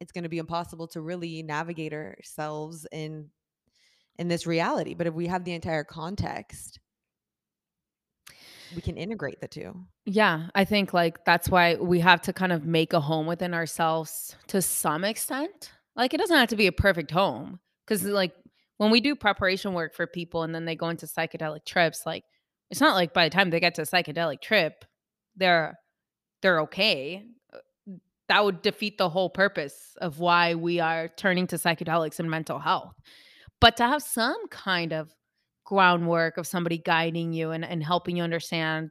it's going to be impossible to really navigate ourselves in in this reality. But if we have the entire context, we can integrate the two. Yeah, I think like that's why we have to kind of make a home within ourselves to some extent. Like it doesn't have to be a perfect home cuz like when we do preparation work for people and then they go into psychedelic trips, like it's not like by the time they get to a psychedelic trip, they're they're okay. Uh, That would defeat the whole purpose of why we are turning to psychedelics and mental health. But to have some kind of groundwork of somebody guiding you and, and helping you understand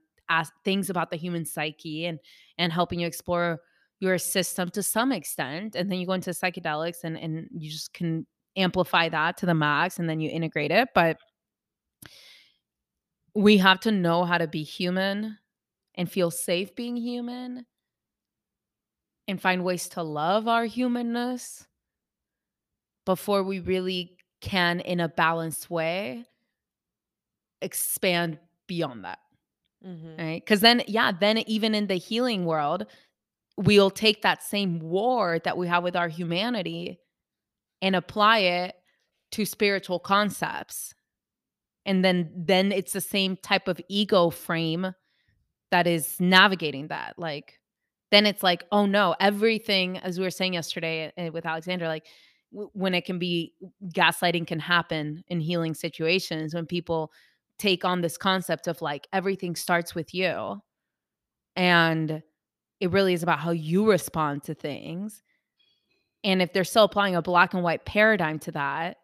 things about the human psyche and and helping you explore your system to some extent and then you go into psychedelics and and you just can amplify that to the max and then you integrate it but we have to know how to be human and feel safe being human and find ways to love our humanness before we really can in a balanced way expand beyond that Mm-hmm. right because then yeah then even in the healing world we'll take that same war that we have with our humanity and apply it to spiritual concepts. And then then it's the same type of ego frame that is navigating that like then it's like oh no everything as we were saying yesterday uh, with alexander like when it can be gaslighting can happen in healing situations when people take on this concept of like everything starts with you and it really is about how you respond to things and if they're still applying a black and white paradigm to that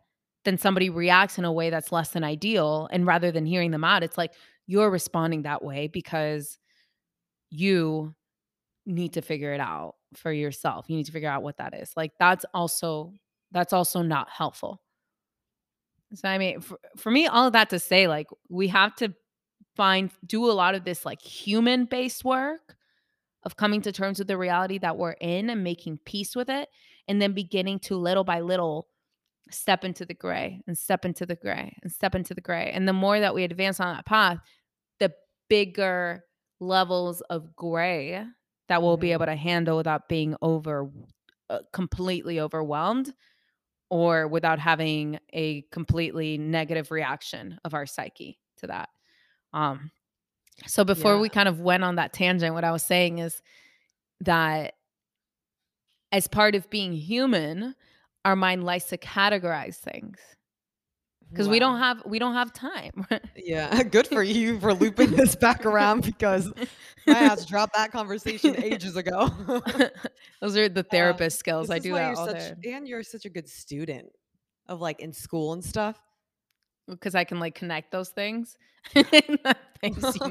then somebody reacts in a way that's less than ideal and rather than hearing them out it's like you're responding that way because you need to figure it out for yourself. You need to figure out what that is. Like that's also that's also not helpful. So I mean for, for me all of that to say like we have to find do a lot of this like human based work of coming to terms with the reality that we're in and making peace with it and then beginning to little by little step into the gray and step into the gray and step into the gray. And the more that we advance on that path, the bigger levels of gray that we'll be Mhm. able to handle without being over uh, completely overwhelmed or without having a completely negative reaction of our psyche to that. Um so before Yeah. we kind of went on that tangent what I was saying is that as part of being human, our mind likes to categorize things because we don't have we don't have time. <laughs> Yeah, <laughs> good for you for looping this back around because my ass <laughs> dropped that conversation ages ago. Those are the Uh, therapist skills. I do that you're all such day and you're such a good student of like in school and stuff. because I can like connect those things. you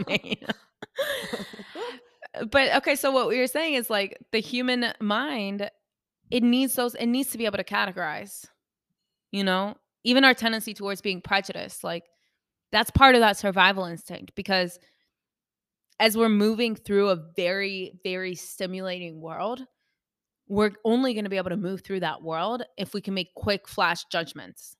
made. Uh, but okay, so what we were saying is like the human mind, it needs those, it needs to be able to categorize, you know, even our tendency towards being prejudiced, like that's part of that survival instinct because as we're moving through a very, very stimulating world, we're only going to be able to move through that world if we can make quick flash judgments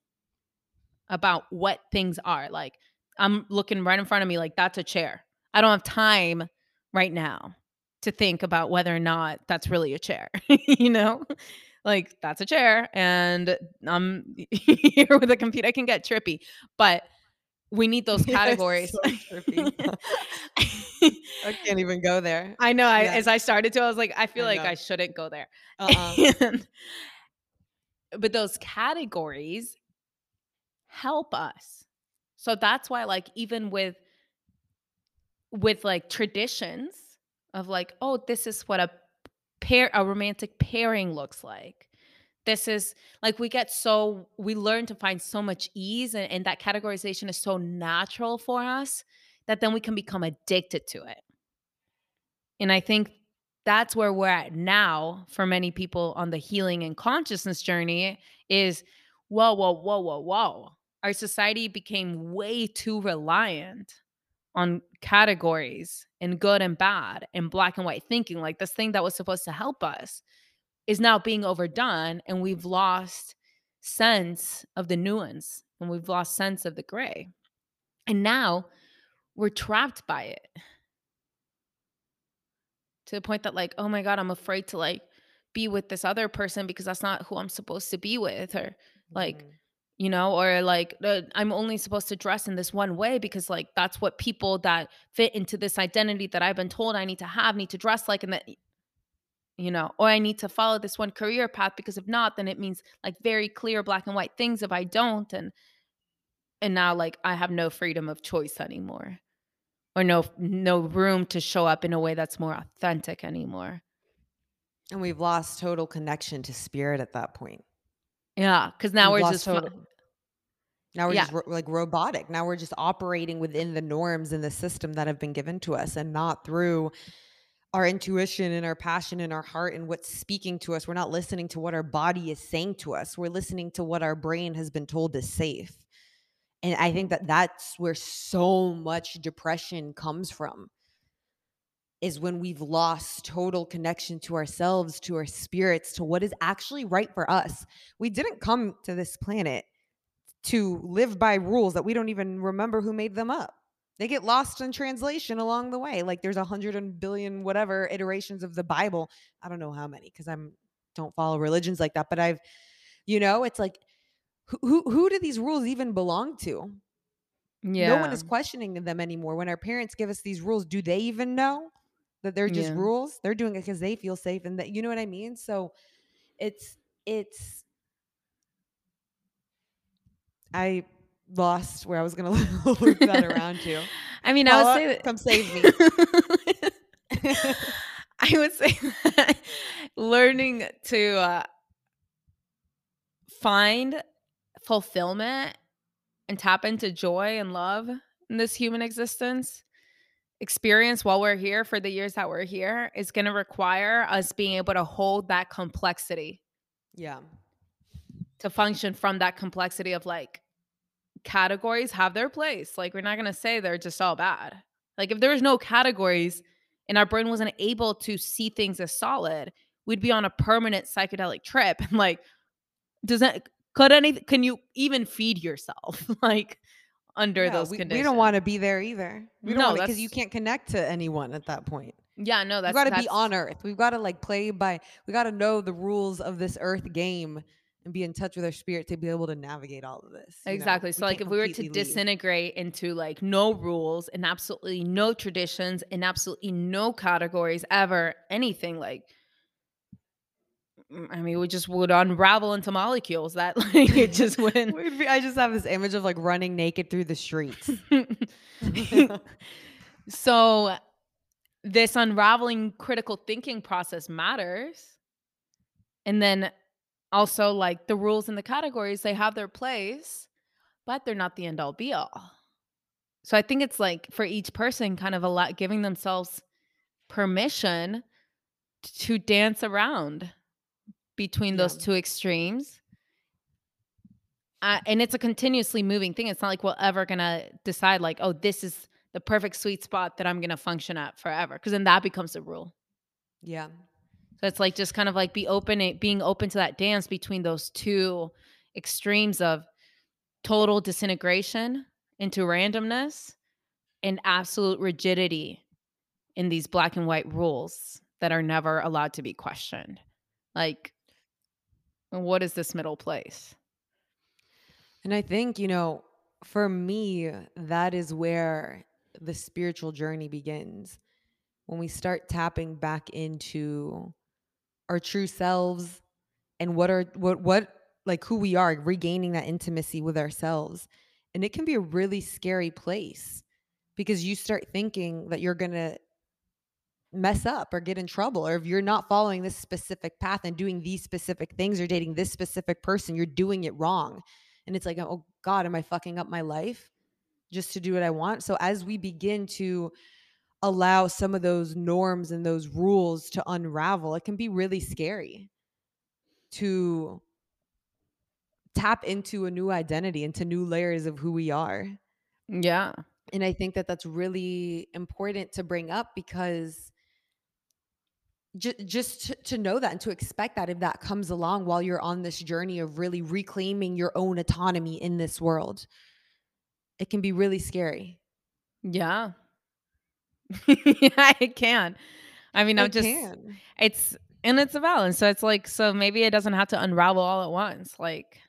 about what things are. Like, I'm looking right in front of me, like, that's a chair. I don't have time right now to think about whether or not that's really a chair, <laughs> you know? Like, that's a chair, and I'm <laughs> here with a computer. I can get trippy, but we need those <laughs> categories. so. I can't even go there. I know. I, Yeah. as I started to, I was like, I feel I like. I shouldn't go there. Uh-uh. And- but those categories help us. So that's why, like, even with with like traditions of like, oh, this is what a pair a romantic pairing looks like. This is like we get so we learn to find so much ease and, and that categorization is so natural for us that then we can become addicted to it. And I think that's where we're at now for many people on the healing and consciousness journey is whoa, whoa, whoa, whoa, whoa. Our society became way too reliant on categories and good and bad and black and white thinking. Like this thing that was supposed to help us is now being overdone and we've lost sense of the nuance and we've lost sense of the gray. And now we're trapped by it to the point that like oh my god i'm afraid to like be with this other person because that's not who i'm supposed to be with or like Mhm. You know or like uh, i'm only supposed to dress in this one way because like that's what people that fit into this identity that i've been told i need to have need to dress like and that you know or i need to follow this one career path because if not then it means like very clear black and white things if i don't and and now like i have no freedom of choice anymore or no no room to show up in a way that's more authentic anymore and we've lost total connection to spirit at that point. Yeah because now We've we're just total- Now we're Yeah. just ro- like robotic. Now we're just operating within the norms and the system that have been given to us and not through our intuition and our passion and our heart and what's speaking to us. We're not listening to what our body is saying to us. We're listening to what our brain has been told is safe. And I think that that's where so much depression comes from is when we've lost total connection to ourselves, to our spirits, to what is actually right for us. We didn't come to this planet to live by rules that we don't even remember who made them up. They get lost in translation along the way. Like there's a hundred and billion whatever iterations of the Bible. I don't know how many because I'm don't follow religions like that. But I've, you know, it's like who who, who do these rules even belong to? yeah No one is questioning them anymore. When our parents give us these rules, do they even know that they're just Yeah. rules? They're doing it because they feel safe and that you know what I mean? So it's it's I lost where I was gonna <laughs> loop that around to. <laughs> I mean, I would Paula, say that come save me. <laughs> I would say that learning to uh, find fulfillment and tap into joy and love in this human existence experience while we're here for the years that we're here is going to require us being able to hold that complexity yeah. to function from that complexity of like categories have their place. Like we're not going to say they're just all bad. Like if there was no categories and our brain wasn't able to see things as solid, we'd be on a permanent psychedelic trip. And <laughs> like, does that could any can you even feed yourself <laughs> like under Yeah, those we, conditions? we don't want to be there either. We don't No, because you can't connect to anyone at that point. Yeah, no, that's We've got to be on Earth. We've got to like play by. We got to know the rules of this Earth game and be in touch with our spirit to be able to navigate all of this. you know? Exactly. So, like, if we were to leave. disintegrate into like no rules and absolutely no traditions and absolutely no categories ever, anything like, Mm, I mean, we just would unravel into molecules that <laughs> like it just wouldn't. <laughs> I just have this image of like running naked through the streets. <laughs> so, this unraveling critical thinking process matters. And then also, like the rules and the categories, they have their place, but they're not the end all be all. So, I think it's like for each person, kind of a lot giving themselves permission to dance around between those Yeah. two extremes. Uh, and it's a continuously moving thing. It's not like we're ever gonna decide like, oh, this is the perfect sweet spot that I'm gonna function at forever, because then that becomes the rule. yeah. So it's like just kind of like be open, being open to that dance between those two extremes of total disintegration into randomness and absolute rigidity in these black and white rules that are never allowed to be questioned. Like, what is this middle place? And I think, you know, for me, that is where the spiritual journey begins. When we start tapping back into our true selves and what are what what like who we are, regaining that intimacy with ourselves. And it can be a really scary place because you start thinking that you're going to mess up or get in trouble or if you're not following this specific path and doing these specific things or dating this specific person, you're doing it wrong. And it's like oh god am i fucking up my life just to do what i want? So as we begin to allow some of those norms and those rules to unravel it can be really scary to tap into a new identity into new layers of who we are. Yeah. and i think that that's really important to bring up because ju- just to, to know that and to expect that if that comes along while you're on this journey of really reclaiming your own autonomy in this world it can be really scary Yeah. <laughs> yeah, it can. I mean, I'm It just can. it's and it's a balance. So it's like so maybe it doesn't have to unravel all at once. Like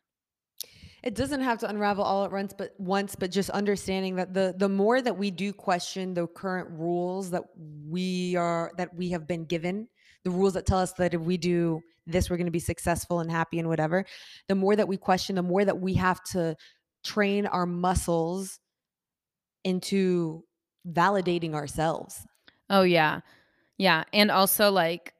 it doesn't have to unravel all at once but once but just understanding that the the more that we do question the current rules that we are that we have been given the rules that tell us that if we do this we're going to be successful and happy and whatever the more that we question the more that we have to train our muscles into validating ourselves Oh yeah. Yeah, and also like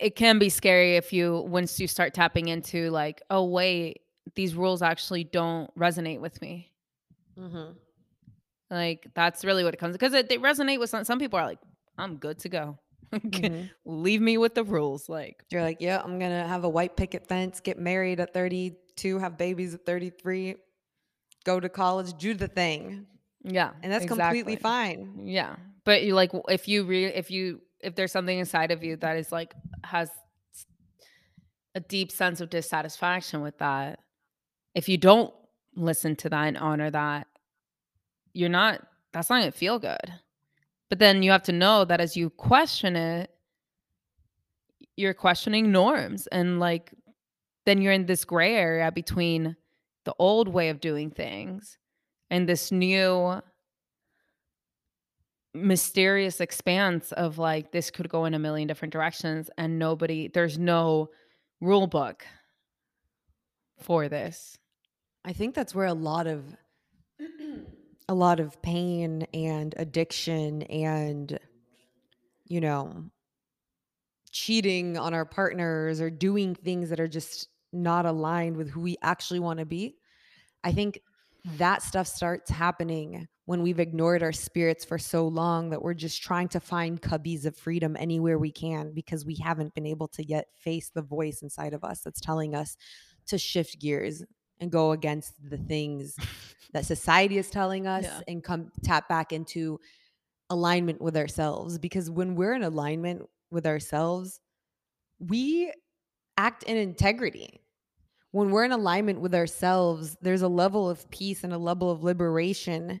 it can be scary if you once you start tapping into like, oh wait, these rules actually don't resonate with me. mm-hmm. Like that's really what it comes because they resonate with some. Some people are like, I'm good to go. <laughs> Mhm. Leave me with the rules. Like you're like yeah i'm gonna have a white picket fence get married at 32 have babies at 33 go to college do the thing yeah, and that's completely fine Yeah, but you like if you re if you if there's something inside of you that is like has a deep sense of dissatisfaction with that, if you don't listen to that and honor that, you're not. That's not gonna feel good. But then you have to know that as you question it, you're questioning norms and like then you're in this gray area between the old way of doing things and this new mysterious expanse of like this could go in a million different directions and nobody there's no rule book for this I think that's where a lot of a lot of pain and addiction and you know cheating on our partners or doing things that are just not aligned with who we actually want to be. I think that stuff starts happening when we've ignored our spirits for so long that we're just trying to find cubbies of freedom anywhere we can because we haven't been able to yet face the voice inside of us that's telling us to shift gears and go against the things <laughs> that society is telling us Yeah. and come tap back into alignment with ourselves because when we're in alignment with ourselves we act in integrity. When we're in alignment with ourselves there's a level of peace and a level of liberation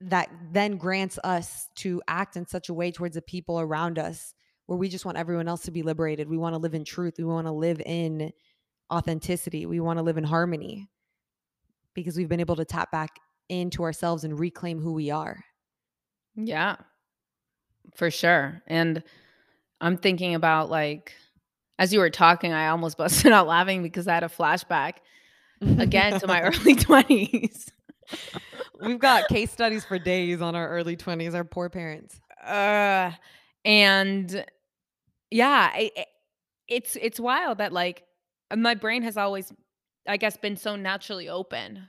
that then grants us to act in such a way towards the people around us where we just want everyone else to be liberated. We want to live in truth. We want to live in authenticity we want to live in harmony because we've been able to tap back into ourselves and reclaim who we are Yeah, for sure. And I'm thinking about like, as you were talking, I almost <laughs> busted out laughing because I had a flashback again to my <laughs> <laughs> early 20s. we've got case studies for days on our early 20s our poor parents Uh, and yeah, I, it's it's wild that like my brain has always, I guess, been so naturally open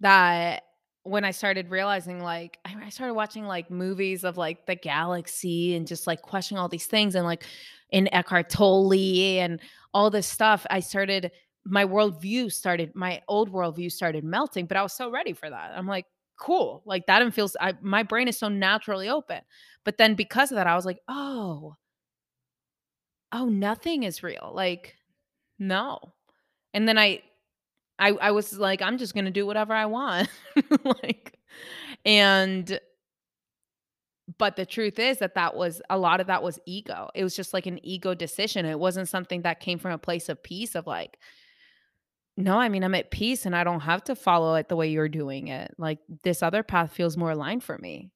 that when I started realizing, like, I started watching like movies of like the galaxy and just like questioning all these things and like in Eckhart Tolle and all this stuff, I started my worldview started my old worldview started melting, but I was so ready for that. I'm like, cool, like that and feels. I my brain is so naturally open, but then because of that, I was like, oh, oh, nothing is real. Like, no. And then I I I was like, I'm just gonna do whatever I want. <laughs> like, and but the truth is that that was a lot of that was ego. It was just like an ego decision. It wasn't something that came from a place of peace of like, no, I mean, I'm at peace and I don't have to follow it the way you're doing it. Like this other path feels more aligned for me.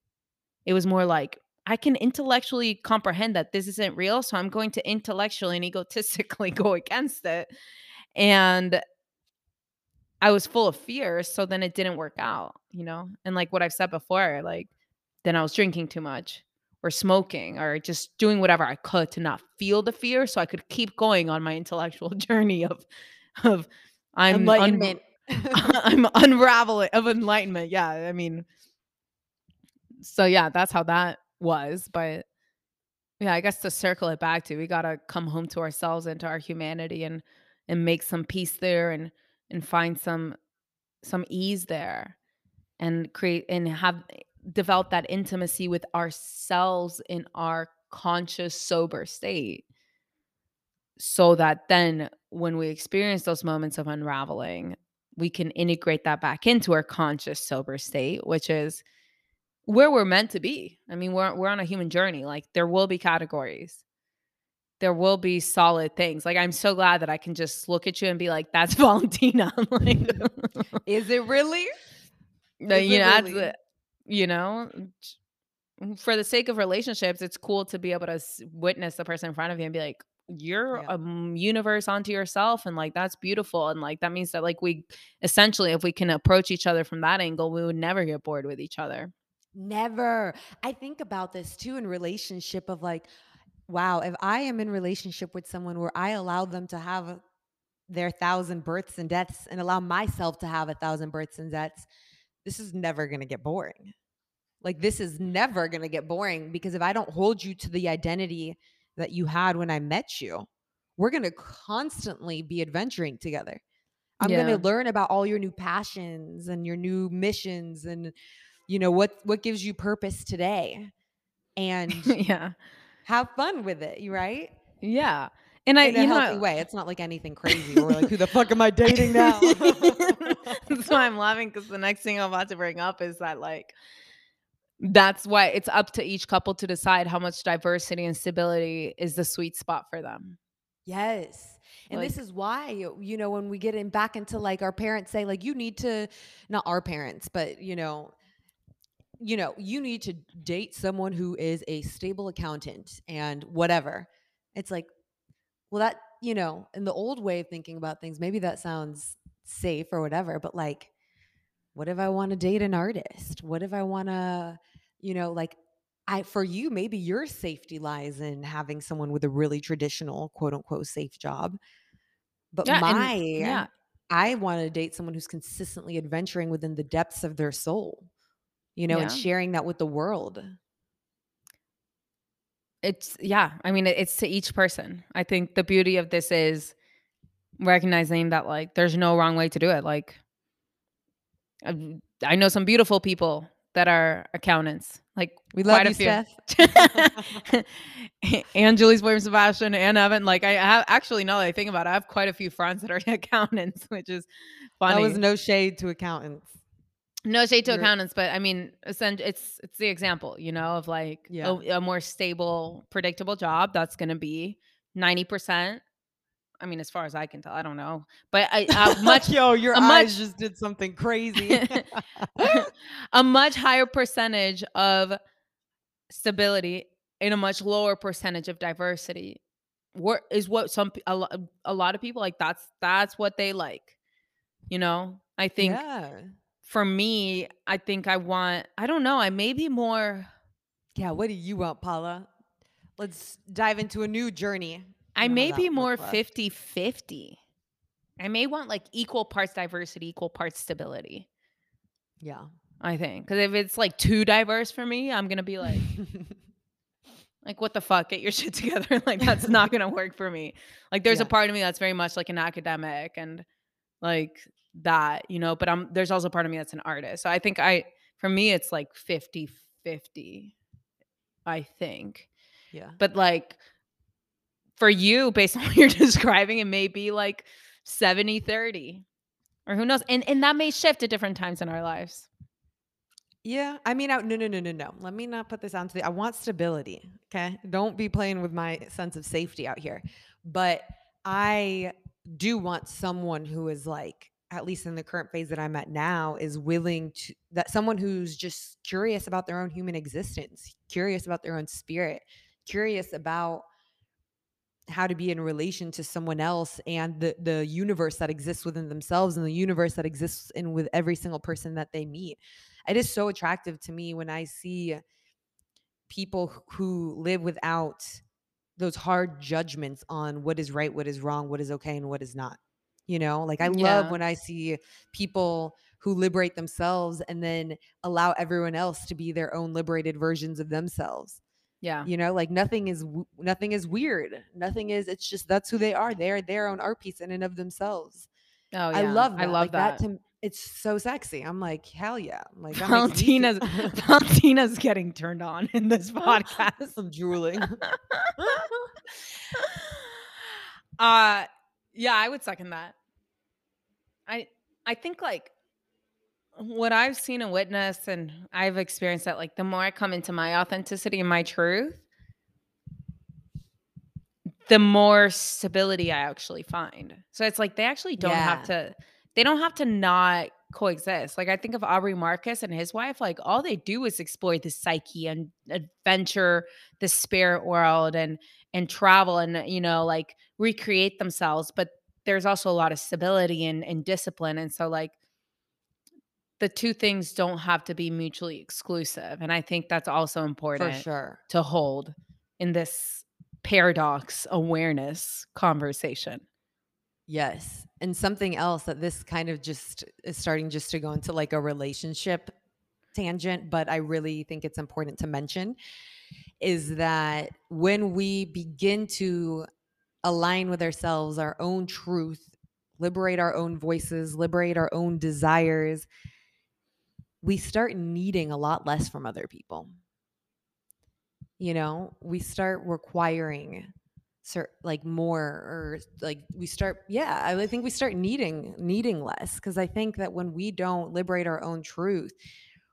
It was more like I can intellectually comprehend that this isn't real, so I'm going to intellectually and egotistically <laughs> go against it. And I was full of fear, so then it didn't work out, you know? And like what I've said before, like then I was drinking too much or smoking or just doing whatever I could to not feel the fear so I could keep going on my intellectual <laughs> journey of of I'm un- <laughs> I'm unraveling of enlightenment. Yeah, I mean so yeah, that's how that was, but yeah, I guess to circle it back to we got to come home to ourselves and to our humanity and and make some peace there and and find some some ease there and create and have eh, develop that intimacy with ourselves in our conscious sober state so that then when we experience those moments of unraveling we can integrate that back into our conscious sober state which is where we're meant to be. I mean we're, we're on a human journey like there will be categories. There will be solid things. Like i'm so glad that i can just look at you and be like that's <laughs> valentina. Like <laughs> is it really? Is you know really? the- you know mm, for the sake of relationships it's cool to be able to witness the person in front of you and be like you're Yeah. a universe onto yourself and like that's beautiful and like that means that like we essentially if we can approach each other from that angle we would never get bored with each other Never. I think about this too in relationship of like, wow, if I am in relationship with someone where I allow them to have their thousand births and deaths and allow myself to have a thousand births and deaths, this is never going to get boring. Like this is never going to get boring because if I don't hold you to the identity that you had when I met you, we're going to constantly be adventuring together. I'm Yeah. going to learn about all your new passions and your new missions and you know what what gives you purpose today <laughs> and yeah have fun with it, you right? yeah and i In a you healthy know way. It's not like anything <laughs> crazy. We're like, who the fuck am I dating <laughs> now? that's why i'm laughing because the next thing i'm about to bring up is that like that's why it's up to each couple to decide how much diversity and stability is the sweet spot for them Yes. And this is why, you know, when we get in back into like our parents say, like, you need to, not our parents, but, you know, you know, you need to date someone who is a stable accountant and whatever. It's like, well, that, you know, in the old way of thinking about things, maybe that sounds safe or whatever, but like, what if I want to date an artist? What if I want to, you know, like, I for you, maybe your safety lies in having someone with a really traditional quote unquote safe job. But Yeah, and my yeah. I want to date someone who's consistently adventuring within the depths of their soul, you know, and sharing that with the world. It's yeah, I mean, it's to each person. I think the beauty of this is recognizing that like there's no wrong way to do it. Like I I know some beautiful people that are accountants. Like We love you. Steph. and Julie's boyfriend Sebastian and Evan. Like I have actually now that I think about it, I have quite a few friends that are <laughs> accountants, which is funny. That was no shade to accountants. No shade to accountants, but I mean, it's it's the example, you know, of like Yeah. a, a more stable, predictable job that's going to be ninety percent. I mean, as far as I can tell, I don't know, but I, uh, <laughs> much Yo, your a eyes much- just did something crazy. <laughs> a much higher percentage of stability in a much lower percentage of diversity. What is what some a, lo- a lot of people like? That's that's what they like. You know, I think yeah. For me, I think I want, I don't know, I may be more, Yeah, what do you want, Paula? Let's dive into a new journey. I may be more look 50 50. I may want like equal parts diversity, equal parts stability, Yeah. I think. Because if it's like too diverse for me, I'm going to be like, <laughs> like, what the fuck? Get your <laughs> shit together. like, that's not going to work for me. Like, there's Yeah. a part of me that's very much like an academic and like that, you know, but I'm, there's also part of me that's an artist. So I think I, for me, it's like 50 50, I think. yeah. but like for you based <laughs> on what you're describing it may be like 70 30 or who knows and and that may shift at different times in our lives Yeah, I mean, I, no, no, no, no, no. Let me not put this on to the. I want stability. Okay, don't be playing with my sense of safety out here. But I do want someone who is like, at least in the current phase that I'm at now, is willing to that someone who's just curious about their own human existence, curious about their own spirit, curious about how to be in relation to someone else and the the universe that exists within themselves and the universe that exists in with every single person that they meet it is so attractive to me when I see people who live without those hard judgments on what is right, what is wrong, what is okay, and what is not. You know, like I love when I see people who liberate themselves and then allow everyone else to be their own liberated versions of themselves. yeah You know, like nothing is nothing is weird. Nothing is. It's just that's who they are. They're their own art piece in and of themselves. oh I love that. i love like, that, to it's so sexy. I'm like, hell yeah. I'm like, that valentina's <laughs> <laughs> valentina's getting turned on in this <laughs> podcast I'm drooling. uh yeah i would second that. I i think like what i've seen and witnessed and i've experienced that like the more i come into my authenticity and my truth the more stability i actually find. So it's like they actually don't have to they don't have to not coexist. Like i think of aubrey marcus and his wife like all they do is explore the psyche and adventure the spirit world and and travel and you know like recreate themselves but there's also a lot of stability and, and discipline and so like the two things don't have to be mutually exclusive and i think that's also important For sure. to hold in this paradox awareness conversation Yes. And something else that this kind of just is starting just to go into like a relationship tangent, but I really think it's important to mention is that when we begin to align with ourselves, our own truth, liberate our own voices, liberate our own desires, we start needing a lot less from other people. You know, we start requiring cer- like more or like we start yeah i think we start needing needing less because i think that when we don't liberate our own truth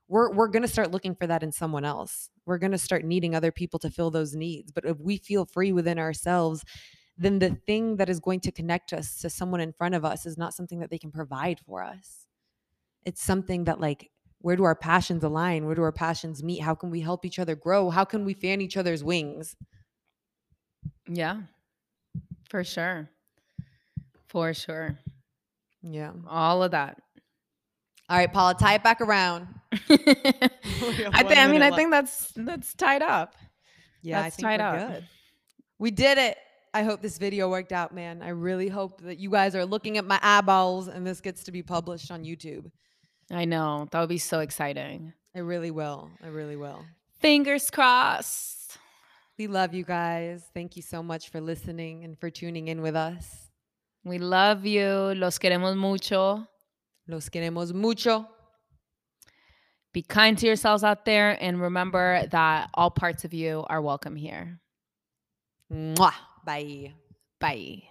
we're we're going to start looking for that in someone else we're going to start needing other people to fill those needs but if we feel free within ourselves then the thing that is going to connect us to someone in front of us is not something that they can provide for us it's something that like where do our passions align where do our passions meet how can we help each other grow how can we fan each other's wings yeah for sure for sure Yeah. All of that. All right, Paula, tie it back around. <laughs> I have think. I mean, minute I think that's that's tied up. Yeah, That's I think tied we're up. good. We did it. I hope this video worked out, man. I really hope that you guys are looking at my eyeballs and this gets to be published on YouTube. I know that would be so exciting. I really will. I really will. Fingers crossed. We love you guys. Thank you so much for listening and for tuning in with us. We love you. Los queremos mucho. Los queremos mucho. Be kind to yourselves out there, and remember that all parts of you are welcome here. Mwah. Bye. Bye.